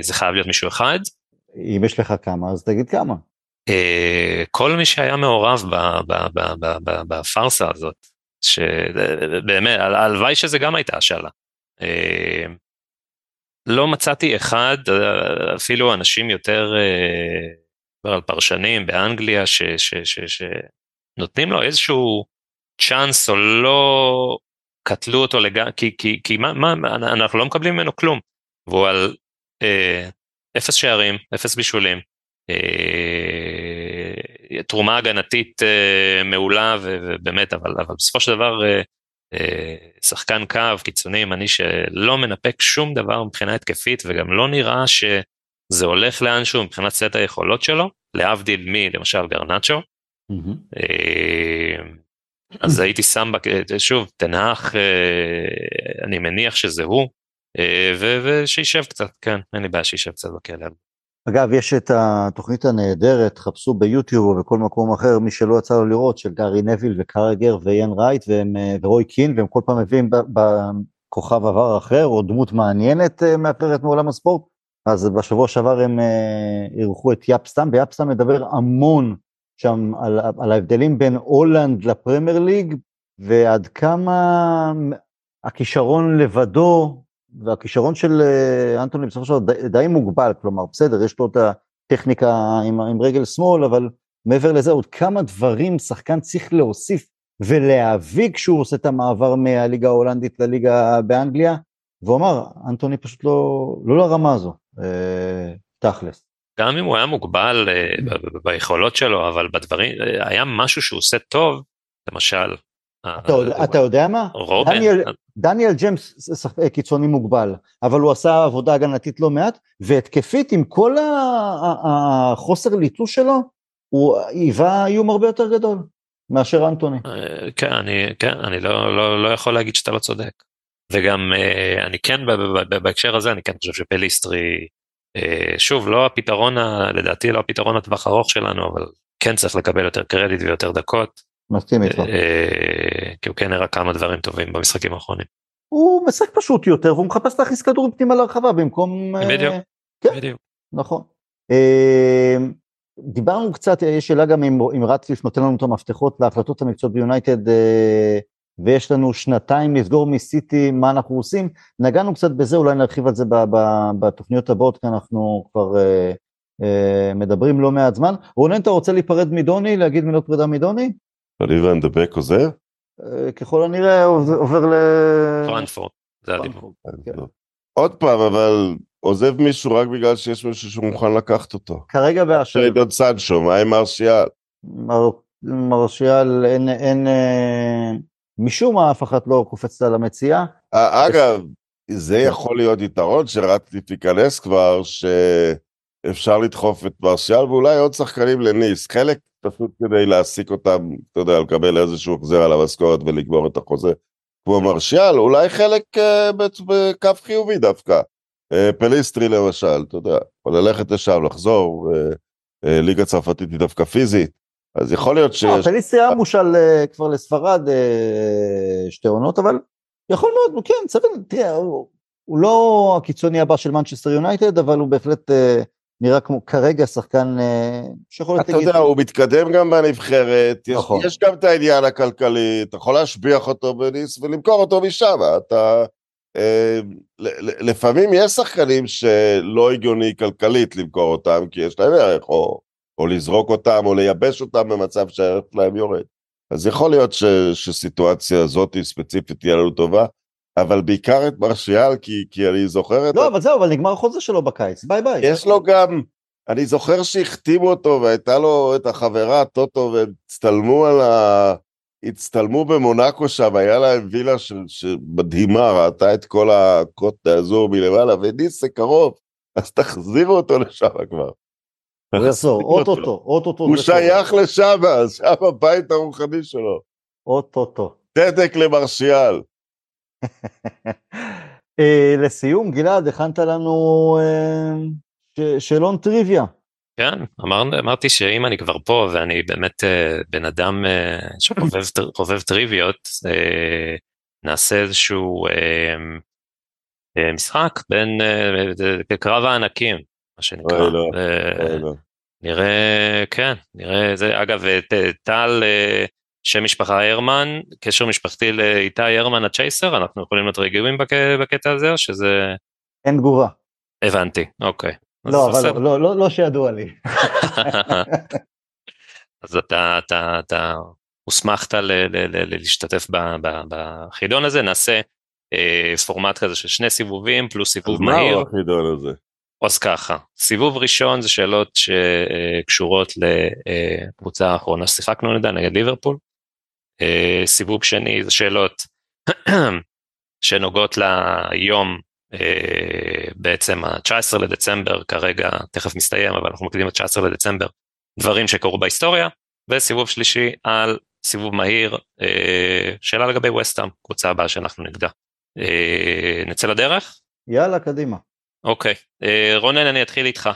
זה חייב להיות מישהו אחד. אם יש לך כמה, אז תגיד כמה. כל מי שהיה מעורב בפארסה הזאת, שבאמת, הל- הלוואי שזה גם הייתה השאלה. לא מצאתי אחד, אה, אפילו אנשים יותר, אה, מדבר על פרשנים באנגליה, שנותנים לו איזשהו צ'אנס או לא קטלו אותו לגמרי, כי, כי, כי מה, מה, אנחנו לא מקבלים ממנו כלום. והוא על אה, אפס שערים, אפס בישולים, אה, תרומה הגנתית אה, מעולה ובאמת, אבל, אבל בסופו של דבר אה, שחקן קו, קיצוני, ימני שלא מנפק שום דבר מבחינה התקפית וגם לא נראה שזה הולך לאנשהו מבחינת סט היכולות שלו, להבדיל מלמשל גרנצ'ו. אה, אז הייתי שם, בק- שוב, תנח, אה, אני מניח שזה הוא, אה, ושישב קצת, כן, אין לי בעיה שישב קצת בכלא. אגב, יש את התוכנית הנהדרת, חפשו ביוטיוב או בכל מקום אחר, מי שלא יצא לו לראות, של גארי נביל וקרגר ואיין רייט והם, אה, ורוי קין, והם כל פעם מביאים בכוכב עבר אחר, או דמות מעניינת אה, מאחרת מעולם הספורט. אז בשבוע שעבר הם אה, אירחו את יפסטם, ויפסטם מדבר המון שם על, על ההבדלים בין הולנד לפרמייר ליג, ועד כמה הכישרון לבדו והכישרון של אה, אנטוני בסופו של דבר די, די מוגבל, כלומר בסדר, יש לו את הטכניקה עם, עם רגל שמאל, אבל מעבר לזה עוד כמה דברים שחקן צריך להוסיף ולהביא כשהוא עושה את המעבר מהליגה ההולנדית לליגה באנגליה, והוא אמר, אנטוני פשוט לא, לא לרמה הזו, אה, תכלס. גם אם הוא היה מוגבל אה, ביכולות שלו, אבל בדברים, אה, היה משהו שהוא עושה טוב, למשל, אתה, יודע- אתה יודע מה? רובן, דניאל, דניאל ג'יימס שחק- קיצוני מוגבל, אבל הוא עשה עבודה הגנתית לא מעט, והתקפית עם כל החוסר ליטוש שלו, הוא היווה איום הרבה יותר גדול מאשר אנטוני. אה, כן, אני, כן, אני לא, לא, לא יכול להגיד שאתה לא צודק. וגם אה, אני כן, בהקשר הזה, אני כן חושב שפליסטרי, אה, שוב, לא הפתרון, לדעתי לא הפתרון לטווח ארוך שלנו, אבל כן צריך לקבל יותר קרדיט ויותר דקות, מסכים איתך. אה, כי הוא כן הראה כמה דברים טובים במשחקים האחרונים. הוא משחק פשוט יותר, והוא מחפש להכניס כדורים פנימה לרחבה במקום... אה, בדיוק. כן. בדיוק. נכון. אה, דיברנו קצת, יש שאלה גם אם, אם נותן לנו את המפתחות להחלטות המקצועיות ביונייטד, ויש לנו שנתיים לסגור מסיטי, מה אנחנו עושים. נגענו קצת בזה, אולי נרחיב על זה ב, ב, בתוכניות הבאות, כי אנחנו כבר אה, אה, מדברים לא מעט זמן. רונן, אתה רוצה להיפרד מדוני, להגיד מילות פרידה מדוני? אני ואנדבק עוזר? אה, ככל הנראה עובר, ל... פרנקפורט, זה הדיבור. כן. עוד פעם, אבל עוזב מישהו רק בגלל שיש מישהו שמוכן לקחת אותו. כרגע באשר. שיידון סנצ'ו, מה עם מרשיאל? מר, מרשיאל, אין, אין, אה, משום מה אף אחד לא קופץ על המציאה. אה, אגב, זה יכול להיות יתרון שרטליף ייכנס כבר, שאפשר לדחוף את מרשיאל ואולי עוד שחקנים לניס. חלק פשוט כדי להעסיק אותם, אתה יודע, לקבל איזשהו החזר על המשכורת ולגמור את החוזה. כמו מרשיאל, אולי חלק אה, בקו חיובי דווקא. אה, פליסטרי למשל, אתה יודע, יכול ללכת לשם, לחזור, אה, אה, ליגה צרפתית היא דווקא פיזית, אז יכול להיות ש... אה, פליסטרי היה מושל אה, כבר לספרד אה, שתי עונות, אבל יכול מאוד, כן, סביר, תראה, הוא- הוא לא הקיצוני הבא של מנצ'סטר יונייטד, אבל הוא בהחלט אה, נראה כמו כרגע שחקן אה, שיכול להיות... אתה יודע, הוא מתקדם גם בנבחרת, יש, נכון. יש גם את העניין הכלכלי, אתה יכול להשביח אותו בניס ולמכור אותו משם, אתה... אה, לפעמים יש שחקנים שלא הגיוני כלכלית למכור אותם, כי יש להם ערך, או, או לזרוק אותם, או לייבש אותם במצב שהערך שלהם יורד. אז יכול להיות ש, שסיטואציה הזאת ספציפית תהיה לנו טובה, אבל בעיקר את מרשיאל, כי, כי אני זוכר את... לא, אבל זהו, אבל נגמר החוזה שלו בקיץ, bye bye. יש לו גם, אני זוכר שהחתימו אותו והייתה לו את החברה'טוטו והם הצטלמו על ה... הצטלמו במונקו שם, היה להם וילה של, שמדהימה, ראתה את כל ה Côte d'Azur מלמעלה, וניס זה קרוב, אז תחזירו אותו לשם כבר. הוא יחזור, אוטוטו, אוטוטו. הוא. שייך לשם, שם הבית הרוחני שלו. אוטוטו. צדק למרשיאל. אה, לסיום, גלעד, הכנת לנו אה, ש- שאלון טריוויה. כן, אמר, אמרתי שאם אני כבר פה ואני באמת אה, בן אדם אה, שחובב טר- חובב טריוויות, אה, נעשה איזשהו אה, אה, משחק בין אה, קרב הענקים, מה שנקרא. אוי, לא. אה, אוי, לא. נראה, כן, נראה, זה, אגב, טל, אה, שם משפחה הרמן, קשר משפחתי לאיתי הרמן הצ'ייסר, אנחנו יכולים להיות רגועים בק- בקטע הזה, או שזה... אין תגובה. הבנתי, אוקיי. אז לא, אבל בסדר. לא, לא, לא שידוע לי. אז אתה, אתה, אתה הוסמכת ל, ל, ל, ל, להשתתף ב, ב, בחידון הזה, נעשה אה, פורמט כזה של שני סיבובים פלוס אז סיבוב מהו מהיר. החידון הזה? אז ככה, סיבוב ראשון זה שאלות שקשורות לקבוצה האחרונה ששיחקנו נדע נגד ליברפול. אה, סיבוב שני זה שאלות שנוגעות ליום אה, בעצם ה-19 לדצמבר כרגע תכף מסתיים אבל אנחנו מקדימים את 19 לדצמבר דברים שקרו בהיסטוריה וסיבוב שלישי על סיבוב מהיר אה, שאלה לגבי וסטאם קבוצה הבאה שאנחנו. אה, נצא לדרך? יאללה, קדימה. אוקיי, רונן אני אתחיל איתך.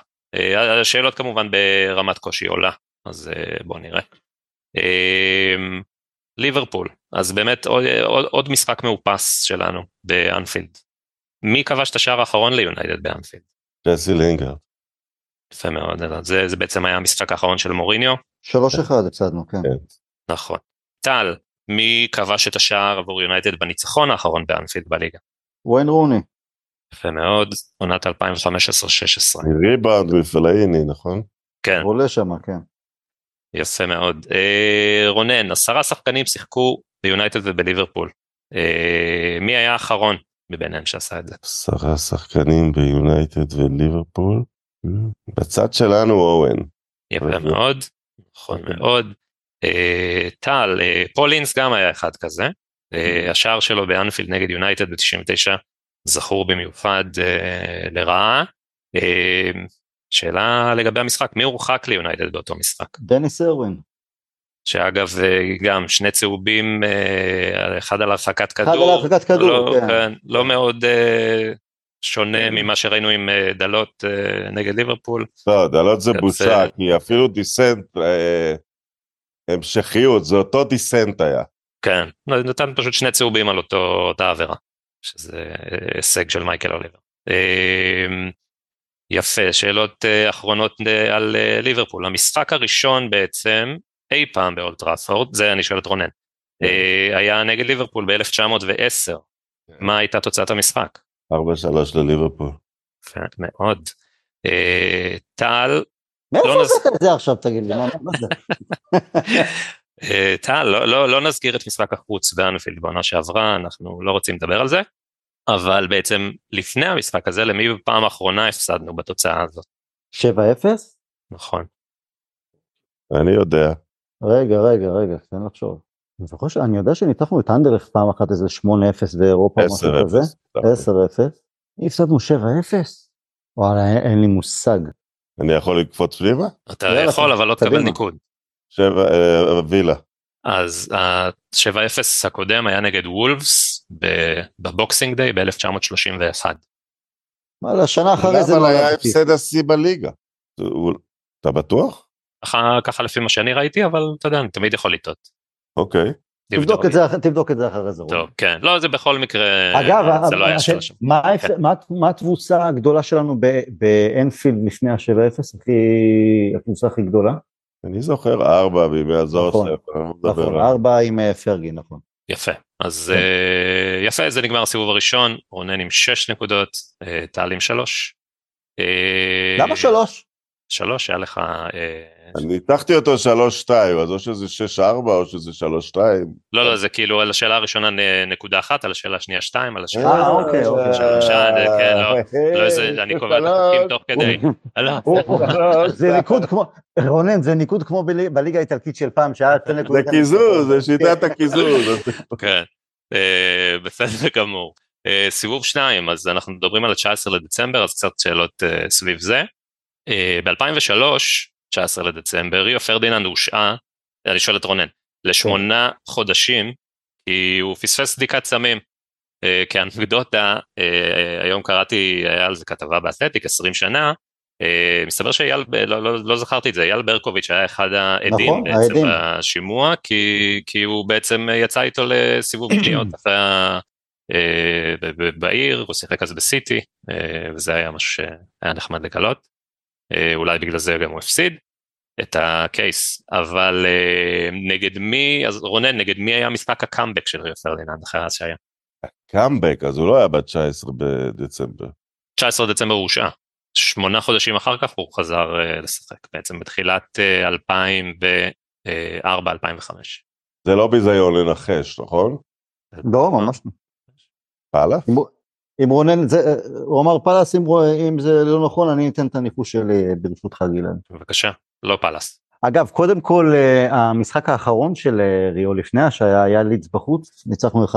השאלות כמובן ברמת קושי עולה, אז בוא נראה. ליברפול, אז באמת עוד, עוד, עוד משחק מאופס שלנו באנפילד. מי כבש את השער האחרון ליונייטד באנפילד? ג'סי לינגרד. יפה מאוד, זה, זה בעצם היה המשחק האחרון של מוריניו, שלוש אחד הפסדנו, כן. כן. נכון. טל, מי כבש את השער עבור יונייטד בניצחון האחרון באנפילד בליגה? וויין רוני. יפה מאוד, עונת 2015-16. ריבאונד מפלאיני, נכון? כן, עולה שם, כן. יפה מאוד. אה, רונן, עשרה שחקנים שיחקו ביונייטד ובליברפול. אה, מי היה האחרון מביניהם שעשה את זה? עשרה שחקנים ביונייטד וליברפול. בצד שלנו אוון. יפה. מאוד, נכון מאוד. אה, טל, אה, פול אינס גם היה אחד כזה. אה, השער שלו באנפילד נגד יונייטד ב-99 זכור במיוחד אה, לרעה. שאלה לגבי המשחק, מי הורחק ליונייטד באותו משחק? דניס ארווין. שאגב אה, גם שני צהובים, אה, אחד על הרחקת כדור, אחד על הרחקת כדור, לא, כן. כן, לא מאוד אה, שונה ממה שראינו עם דלות נגד ליברפול. לא, דלות זה. בושה, כי אפילו dissent, המשכיות, זה אותו dissent היה. כן, נתן פשוט שני צהובים על אותו, אותה עבירה, שזה הישג של מייקל אוליבר. יפה, שאלות אה, אחרונות אה, על אה, ליברפול. המשחק הראשון בעצם, אי פעם באולד טראפורד, זה אני שואל את רונן, אה, היה נגד ליברפול ב-1910. מה הייתה תוצאת המשחק? 4-3 לליברפול. יפה מאוד. טל, מאיפה לא נס- הבאת את זה עכשיו, תגיד לי? מה מה זה? טל, לא, לא, לא נזכיר את משחק החוץ באנפילד בעונה שעברה, אנחנו לא רוצים לדבר על זה, אבל בעצם לפני המשחק הזה, למי בפעם האחרונה הפסדנו בתוצאה הזאת, 7-0? נכון? אני יודע. רגע, רגע, רגע, תן לחשוב. אני זוכר שאני יודע שניצחנו את אנדרלכט פעם אחת איזה 8-0 באירופה, משהו כזה. 10-0. 10-0. הפסדנו 7-0? וואלה, אין- אין לי מושג. אני יכול לקפוץ פנימה? אתה יכול, אבל לא תקבל. ניקוד. שבע, אה, וילה. אז ה-7-0 הקודם היה נגד וולפס בבוקסינג דיי ב-1931. וואלה, שנה אחרי זה לא היה. הפסד השיא בליגה. אתה בטוח? ככה, לפי מה שאני ראיתי, אבל אתה יודע, אני תמיד יכול לטעות. אוקיי. תבדוק את זה, תבדוק את זה אחרי זה. טוב, כן, לא, זה בכל מקרה, אגב, זה לא היה אתם- שלוש. מה ההפ- כן. מה- מה התבוסה הגדולה שלנו באנפילד לפני ה-7-0? הכי- התבוסה הכי גדולה? אני זוכר ארבע בימי הזוהר נכון, לא נכון, ארבע עם אה, פרגי, נכון. יפה, אז כן. אה, יפה, זה נגמר הסיבוב הראשון, רונן עם שש נקודות, אה, טל עם שלוש. למה שלוש? שלוש, היה לך... אה, אני ניתחתי אותו שלוש שתיים, אז או שזה שש ארבע או שזה שלוש שתיים. לא, לא, זה כאילו על השאלה הראשונה נקודה אחת, על השאלה השנייה שתיים, על השאלה... אה, אוקיי, אוקיי. שלושה, כן, לא, לא אני קובע את החוקים תוך כדי. לא, זה ניקוד כמו, רונן, זה ניקוד כמו בלי- בליגה האיטלקית של פעם, שהיה שתי זה נקודות. קיזוז, זה שיטת הקיזוז. כן, אה, בסדר גמור. אה, סיבוב שניים, אז אנחנו מדברים על ה-19 לדצמבר, אז קצת שאלות סביב זה. ב-2003, 19 לדצמבר, ריו פרדיננד הושעה, אני שואל את רונן, לשמונה חודשים, כי הוא פספס בדיקת סמים. אה, כאנקדוטה, אה, היום קראתי, היה על זה כתבה באתלטיק, 20 שנה, אה, מסתבר שאייל, לא, לא, לא זכרתי את זה, אייל ברקוביץ' היה אחד העדים נכון, בעצם העדים. בשימוע, כי, כי הוא בעצם יצא איתו לסיבוב קניות אחרי ה... אה, בעיר, הוא שיחק אז בסיטי, אה, וזה היה משהו שהיה נחמד לגלות. אה, אולי בגלל זה גם הוא הפסיד את ה case, אבל אה, נגד מי, אז רונן, נגד מי היה משחק הקאמבק של ריו פרדיננד אחרי ההשעיה? קאמבק, אז הוא לא היה בת 19 בדצמבר. 19 דצמבר הוא הושעה. שמונה חודשים אחר כך הוא חזר אה, לשחק, בעצם בתחילת אה, 2004-2005. זה לא ביזיון לנחש, נכון? לא, ממש לא. פעלה? אם רונן, זה- הוא אמר פלאס, אם אם זה לא נכון, אני אתן את הניחוש שלי ברשותך גלעד. בבקשה, לא פאלאס. אגב, קודם כל, אה, המשחק האחרון של אה, ריו לפני השהיה היה לידס בחוץ, ניצחנו 1-0,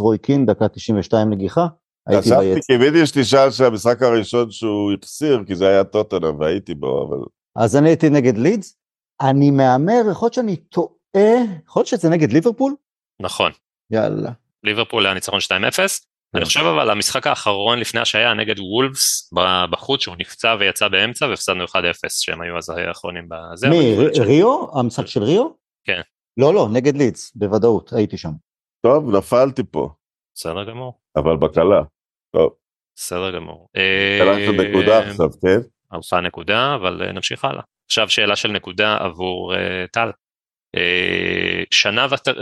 רוי קין, דקה 92 נגיחה, חשבתי. קיוויתי שתשאל שהמשחק הראשון שהוא החסיר, כי זה היה טוטנאם והייתי בו, אבל... אז אני הייתי נגד לידס, אני מהמר, יכול להיות שאני טועה, יכול להיות שזה נגד ליברפול? נכון, יאללה. ליברפול היה ניצחון 2-0. אני חושב אבל המשחק האחרון לפני השהיה נגד וולפס בחוץ שהוא נפצע ויצא באמצע והפסדנו 1-0 שהם היו אז האחרונים בזה. מי, ריו? המשחק של ריו? כן. לא, לא, נגד לידס, בוודאות, הייתי שם. טוב, נפלתי פה, בסדר גמור, אבל בקלה. טוב, בסדר גמור. קלטת נקודה עכשיו, כן? ערפה נקודה אבל אה, נמשיך הלאה. עכשיו שאלה של נקודה עבור אה, טל. אה,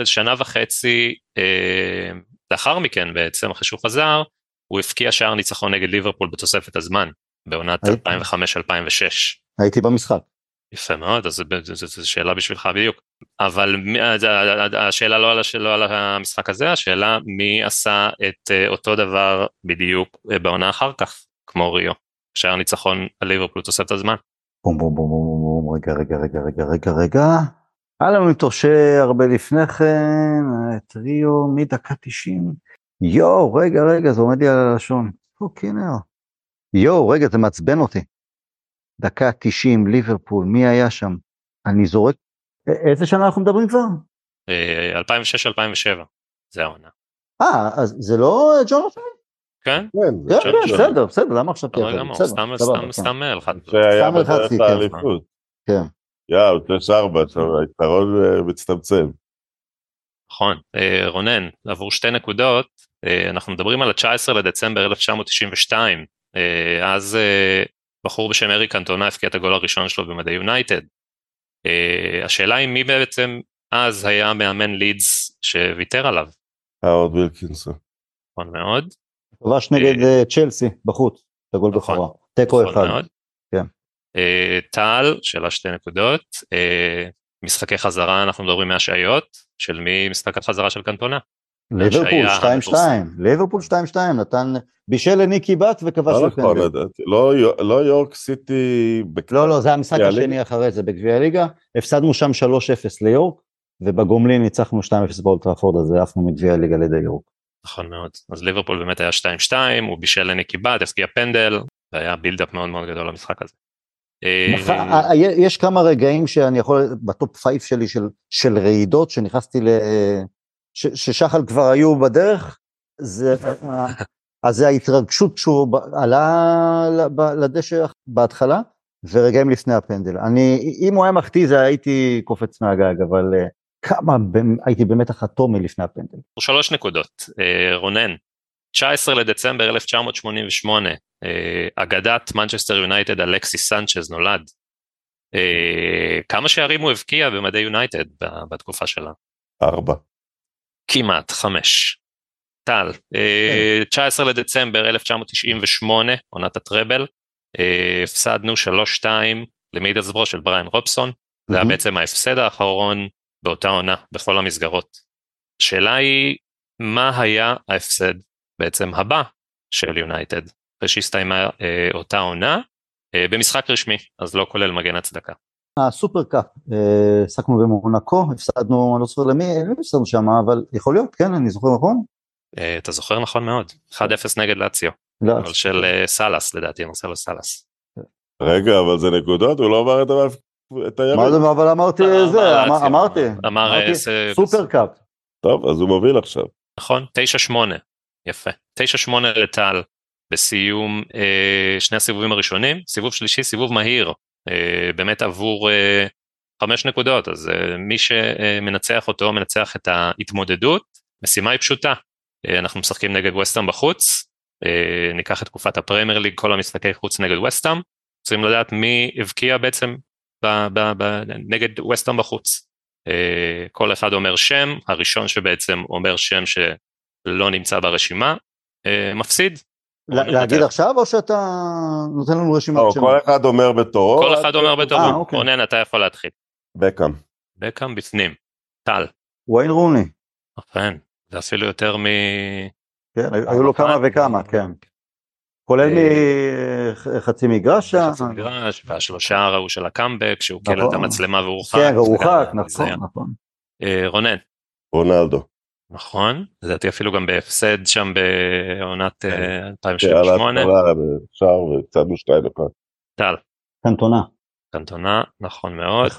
שנה, וחצי אה, לאחר מכן בעצם אחרי שהוא חזר הוא הבקיע שער ניצחון נגד ליברפול בתוספת הזמן בעונת הייתי. 2005-2006. הייתי במשחק. יפה מאוד, אז זו שאלה בשבילך בדיוק. אבל מי- אז ה- ה- השאלה לא על, לא על המשחק הזה, השאלה מי עשה את אה, אותו דבר בדיוק אה, בעונה אחר כך, כמו ריו. שער ניצחון על ליברפול תוספת הזמן. בום בום בום בום בום, רגע רגע רגע רגע רגע רגע. היה לנו את אושר הרבה לפני כן, את ריו מדקה 90. יואו, רגע רגע, זה עומד לי על הלשון. או קינר. יואו, רגע, זה מעצבן אותי. דקה 90, ליברפול, מי היה שם? אני זורק. איזה שנה אנחנו מדברים כבר? אה, 2006-2007, זה העונה. אה, אז זה לא ג'ונתן? כן? כן, כן, כן, בסדר, בסדר, למה עכשיו תהיה בסדר, סתם סבבה, סתם כן. סתם אה, לך. שהיה סתם יאו, שש ארבע, עכשיו היתרון אה, מצטמצם. נכון. אה, רונן, עבור שתי נקודות, אה, אנחנו מדברים על ה-19 לדצמבר 1992, אה, אז בחור בשם אריק אנטונה הבקיע את הגול הראשון שלו במדי יונייטד. השאלה היא מי בעצם אז היה מאמן לידס שוויתר עליו, האורד וילקינסון. נכון מאוד. כבש נגד צ'לסי בחוץ, את הגול נכון. בכורה. תיקו נכון אחד. אה, טל, שאלה שתי נקודות, אה, משחקי חזרה אנחנו מדברים מהשעיות, של מי משחק החזרה של קנטונה? ליברפול השעיה 2-2, ליברפול 2-2, נתן בישל לניקי בת וכבש לא לדעתי. לא יו- לא יורק סיטי... לא, לא, זה המשחק השני? אחרי זה בגביע הליגה, הפסדנו שם 3-0 ליורק, ובגומלין ניצחנו 2-0 באולד טראפורד, אז העפנו מגביע הליגה לידי יורק. נכון מאוד. אז ליברפול באמת היה 2-2, הוא בישל לניקי באט, הבקיע פנדל, והיה build-up מאוד מאוד גדול למשחק הזה. אה, מח- ה- ה- יש כמה רגעים שאני יכול, ב top five שלי של, של רעידות, שנכנסתי ל... ש, ששחל כבר היו בדרך, זה, אז זה ההתרגשות כשהוא ב- עלה לדשא בהתחלה, ורגעים לפני הפנדל. אני, אם הוא היה מחטיא זה הייתי קופץ מהגג, אבל אה, כמה הייתי במתח אטומי לפני הפנדל. שלוש נקודות, אה, רונן, 19 לדצמבר 1988, אה, אגדת מנצ'סטר יונייטד אלכסיס סנצ'ז נולד. אה, כמה שערים הוא הבקיע במדי יונייטד בתקופה שלו? ארבע. כמעט, חמש. טל, 19 כן. לדצמבר 1998, עונת הטראבל, הפסדנו 3-2 למידלסברו של בריין רובסון, זה היה בעצם ההפסד האחרון באותה עונה בכל המסגרות. השאלה היא, מה היה ההפסד בעצם הבא של יונייטד, אחרי שהסתיימה אה, אותה עונה, אה, במשחק רשמי, אז לא כולל מגן הצדקה. ה Super Cup, עסקנו אה, במונקו, הפסדנו, אני לא זוכר למי, לא הפסדנו שם, אבל יכול להיות, כן, אני זוכר נכון? אה, אתה זוכר נכון מאוד, 1-0 נגד לאציו, לא. אבל של אה, סאלאס לדעתי, מרסלו סאלאס. רגע, אבל זה נקודות, הוא לא אמר את את היריב. מה זה, אבל אמרתי זה, אמרתי, אמר Super Cup. טוב, אז הוא מוביל עכשיו. נכון, 9-8, יפה. 9-8 לטל בסיום אה, שני הסיבובים הראשונים, סיבוב שלישי, סיבוב מהיר, אה, באמת עבור אה, חמש נקודות, אז אה, מי שמנצח אותו מנצח את ההתמודדות, משימה היא פשוטה, אה, אנחנו משחקים נגד וסטאם בחוץ, אה, ניקח את תקופת הפרמייר ליג, כל המשחקי חוץ נגד וסטאם, צריכים לדעת מי הבקיע בעצם ב, ב, ב, נגד וסטאם בחוץ. אה, כל אחד אומר שם, הראשון שבעצם אומר שם שלא נמצא ברשימה, אה, מפסיד. להגיד עכשיו או שאתה נותן לנו רשימה? לא, כל אחד אומר בתורו. כל אחד אומר בתורו. אה, אוקיי. רונן, אתה יכול להתחיל. בקאם. בקאם בפנים. טל. וויין רוני. אכן, זה אפילו יותר מ... כן, היו לו כמה וכמה, כן. כולל מחצי מגרש. חצי מגרש, והשלושה ראו של הקאמבק, שהוא קיבל את נכון. המצלמה והורחק. כן, והורחק, נכון, נכון. אה, רונן. רונלדו. נכון, לדעתי אפילו גם בהפסד שם בעונת 2008. כן, שער והפסדנו שתיים דקות. טל. קנטונה. קנטונה, נכון מאוד. 1-0,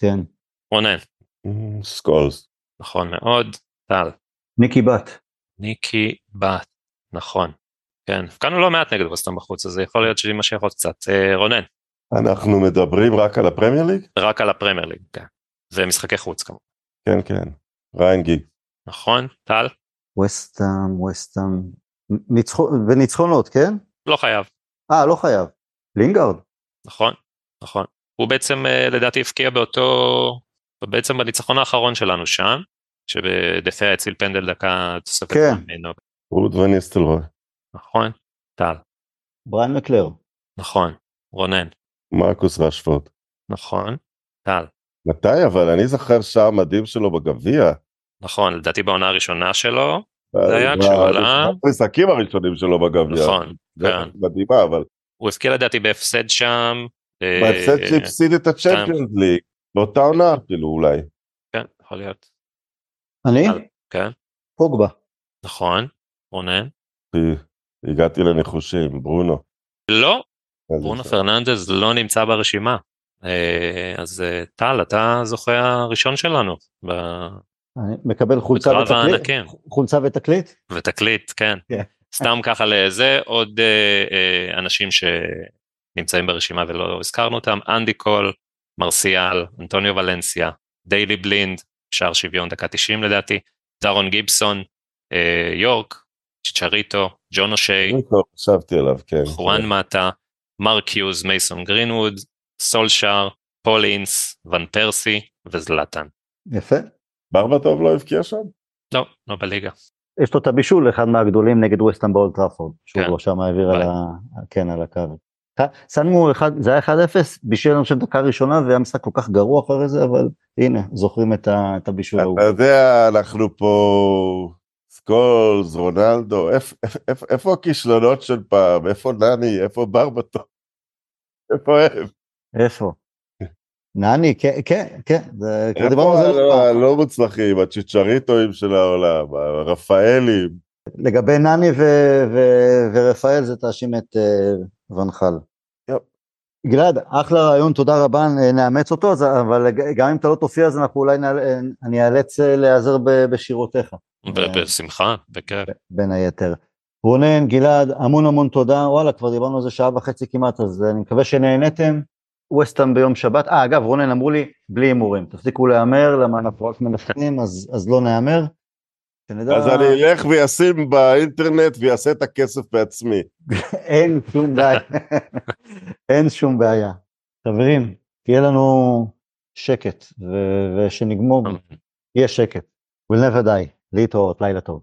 כן. רונן. סקולס. נכון מאוד. טל. ניקי בת. ניקי בת, נכון. כן, הבקענו לא מעט נגד ווסטהאם בחוץ, אז זה יכול להיות שיימשך עוד קצת. אה, רונן. אנחנו מדברים רק על הפרמייר ליג? רק על הפרמייר ליג, כן. ומשחקי חוץ כמובן. כן, כן. ריין גיג. נכון, טל? ווסטהאם, ווסטהאם. וניצחונות, כן? לא חייב. אה, לא חייב. לינגארד. נכון, נכון. הוא בעצם אה, לדעתי הבקיע באותו, בעצם בניצחון האחרון שלנו שם, שדה חאה הציל פנדל דקה תוספת. כן. רוד ואן ניסטלרוי. נכון, טל. בריין מקלר. נכון, רונן. מרקוס רשפורד. נכון, טל. מתי אבל? אני זוכר שער מדהים שלו בגביע. נכון, לדעתי בעונה הראשונה שלו, זה היה כשהוא עלה. המשחקים הראשונים שלו בגביע. נכון, כן. מדהימה, אבל... הוא הפקיע לדעתי בהפסד שם. אה, בהפסד שהפסיד את הצ'מפיונס ליג, באותה עונה אפילו אולי. כן, יכול להיות. אני? כן. פוגבה. נכון, רונן. הגעתי לנחושים, ברונו. לא, ברונו פרננדז לא נמצא ברשימה. אה, אז אה, טל, אתה זוכה הראשון שלנו. מקבל חולצה ותקליט? חולצה ותקליט? ותקליט, כן. כן. סתם ככה לזה, עוד אה, אנשים שנמצאים ברשימה ולא הזכרנו אותם, אנדי קול, מרסיאל, אנטוניו ולנסיה, דיילי בלינד, שער שוויון דקה 90 לדעתי, דארון גיבסון, יורק, צ'צ'ריטו, ג'ון אושיי, כן. חואן מטה, מרק יוז, מייסון גרינווד, סולשאר, פול אינס, ון פרסי וזלטן. יפה. ברבטוב לא הבקיע שם? לא, לא בליגה. יש לו את הבישול, אחד מהגדולים נגד ווסטהאם באולד טראפורד, שהוא כן. לא שם העביר על, ה... כן, על הקו. שמנו אחד, זה היה 1-0, בישל לנו שם דקה ראשונה והיה משחק כל כך גרוע אחרי זה, אבל הנה, זוכרים את, ה, את הבישול ההוא. אתה יודע, אנחנו פה סקולס, רונלדו, איפה הכישלונות של פעם? איפה נני? איפה ברבטו? איפה הם? איפה? נני, כן, כן, כן, כבר דיברנו על זה. איפה הלא מוצלחים, הצ'יצ'ריטואים של העולם, הרפאלים. לגבי נני ורפאל זה תאשים את uh, ונחל. גלעד, אחלה רעיון, תודה רבה, נאמץ אותו, אבל גם אם אתה לא תופיע אז אנחנו אולי, אני אאלץ אה, להיעזר בשירותיך. בשמחה, בכיף. בין היתר. רונן, גלעד, המון המון תודה, וואלה, כבר דיברנו על זה שעה וחצי כמעט, אז אני מקווה שנהנתם. ווסטהאם ביום שבת. אה, אגב, רונן אמרו לי, בלי הימורים. תפסיקו להמר, למה אנחנו רק מנצחים, אז, אז לא נהמר. שנדע... אז אני אלך וישים באינטרנט ויעשה את הכסף בעצמי. אין שום בעיה. אין שום בעיה. חברים, יהיה לנו שקט, ו- ושנגמור, יהיה שקט. will never die. להתראות, לילה טוב.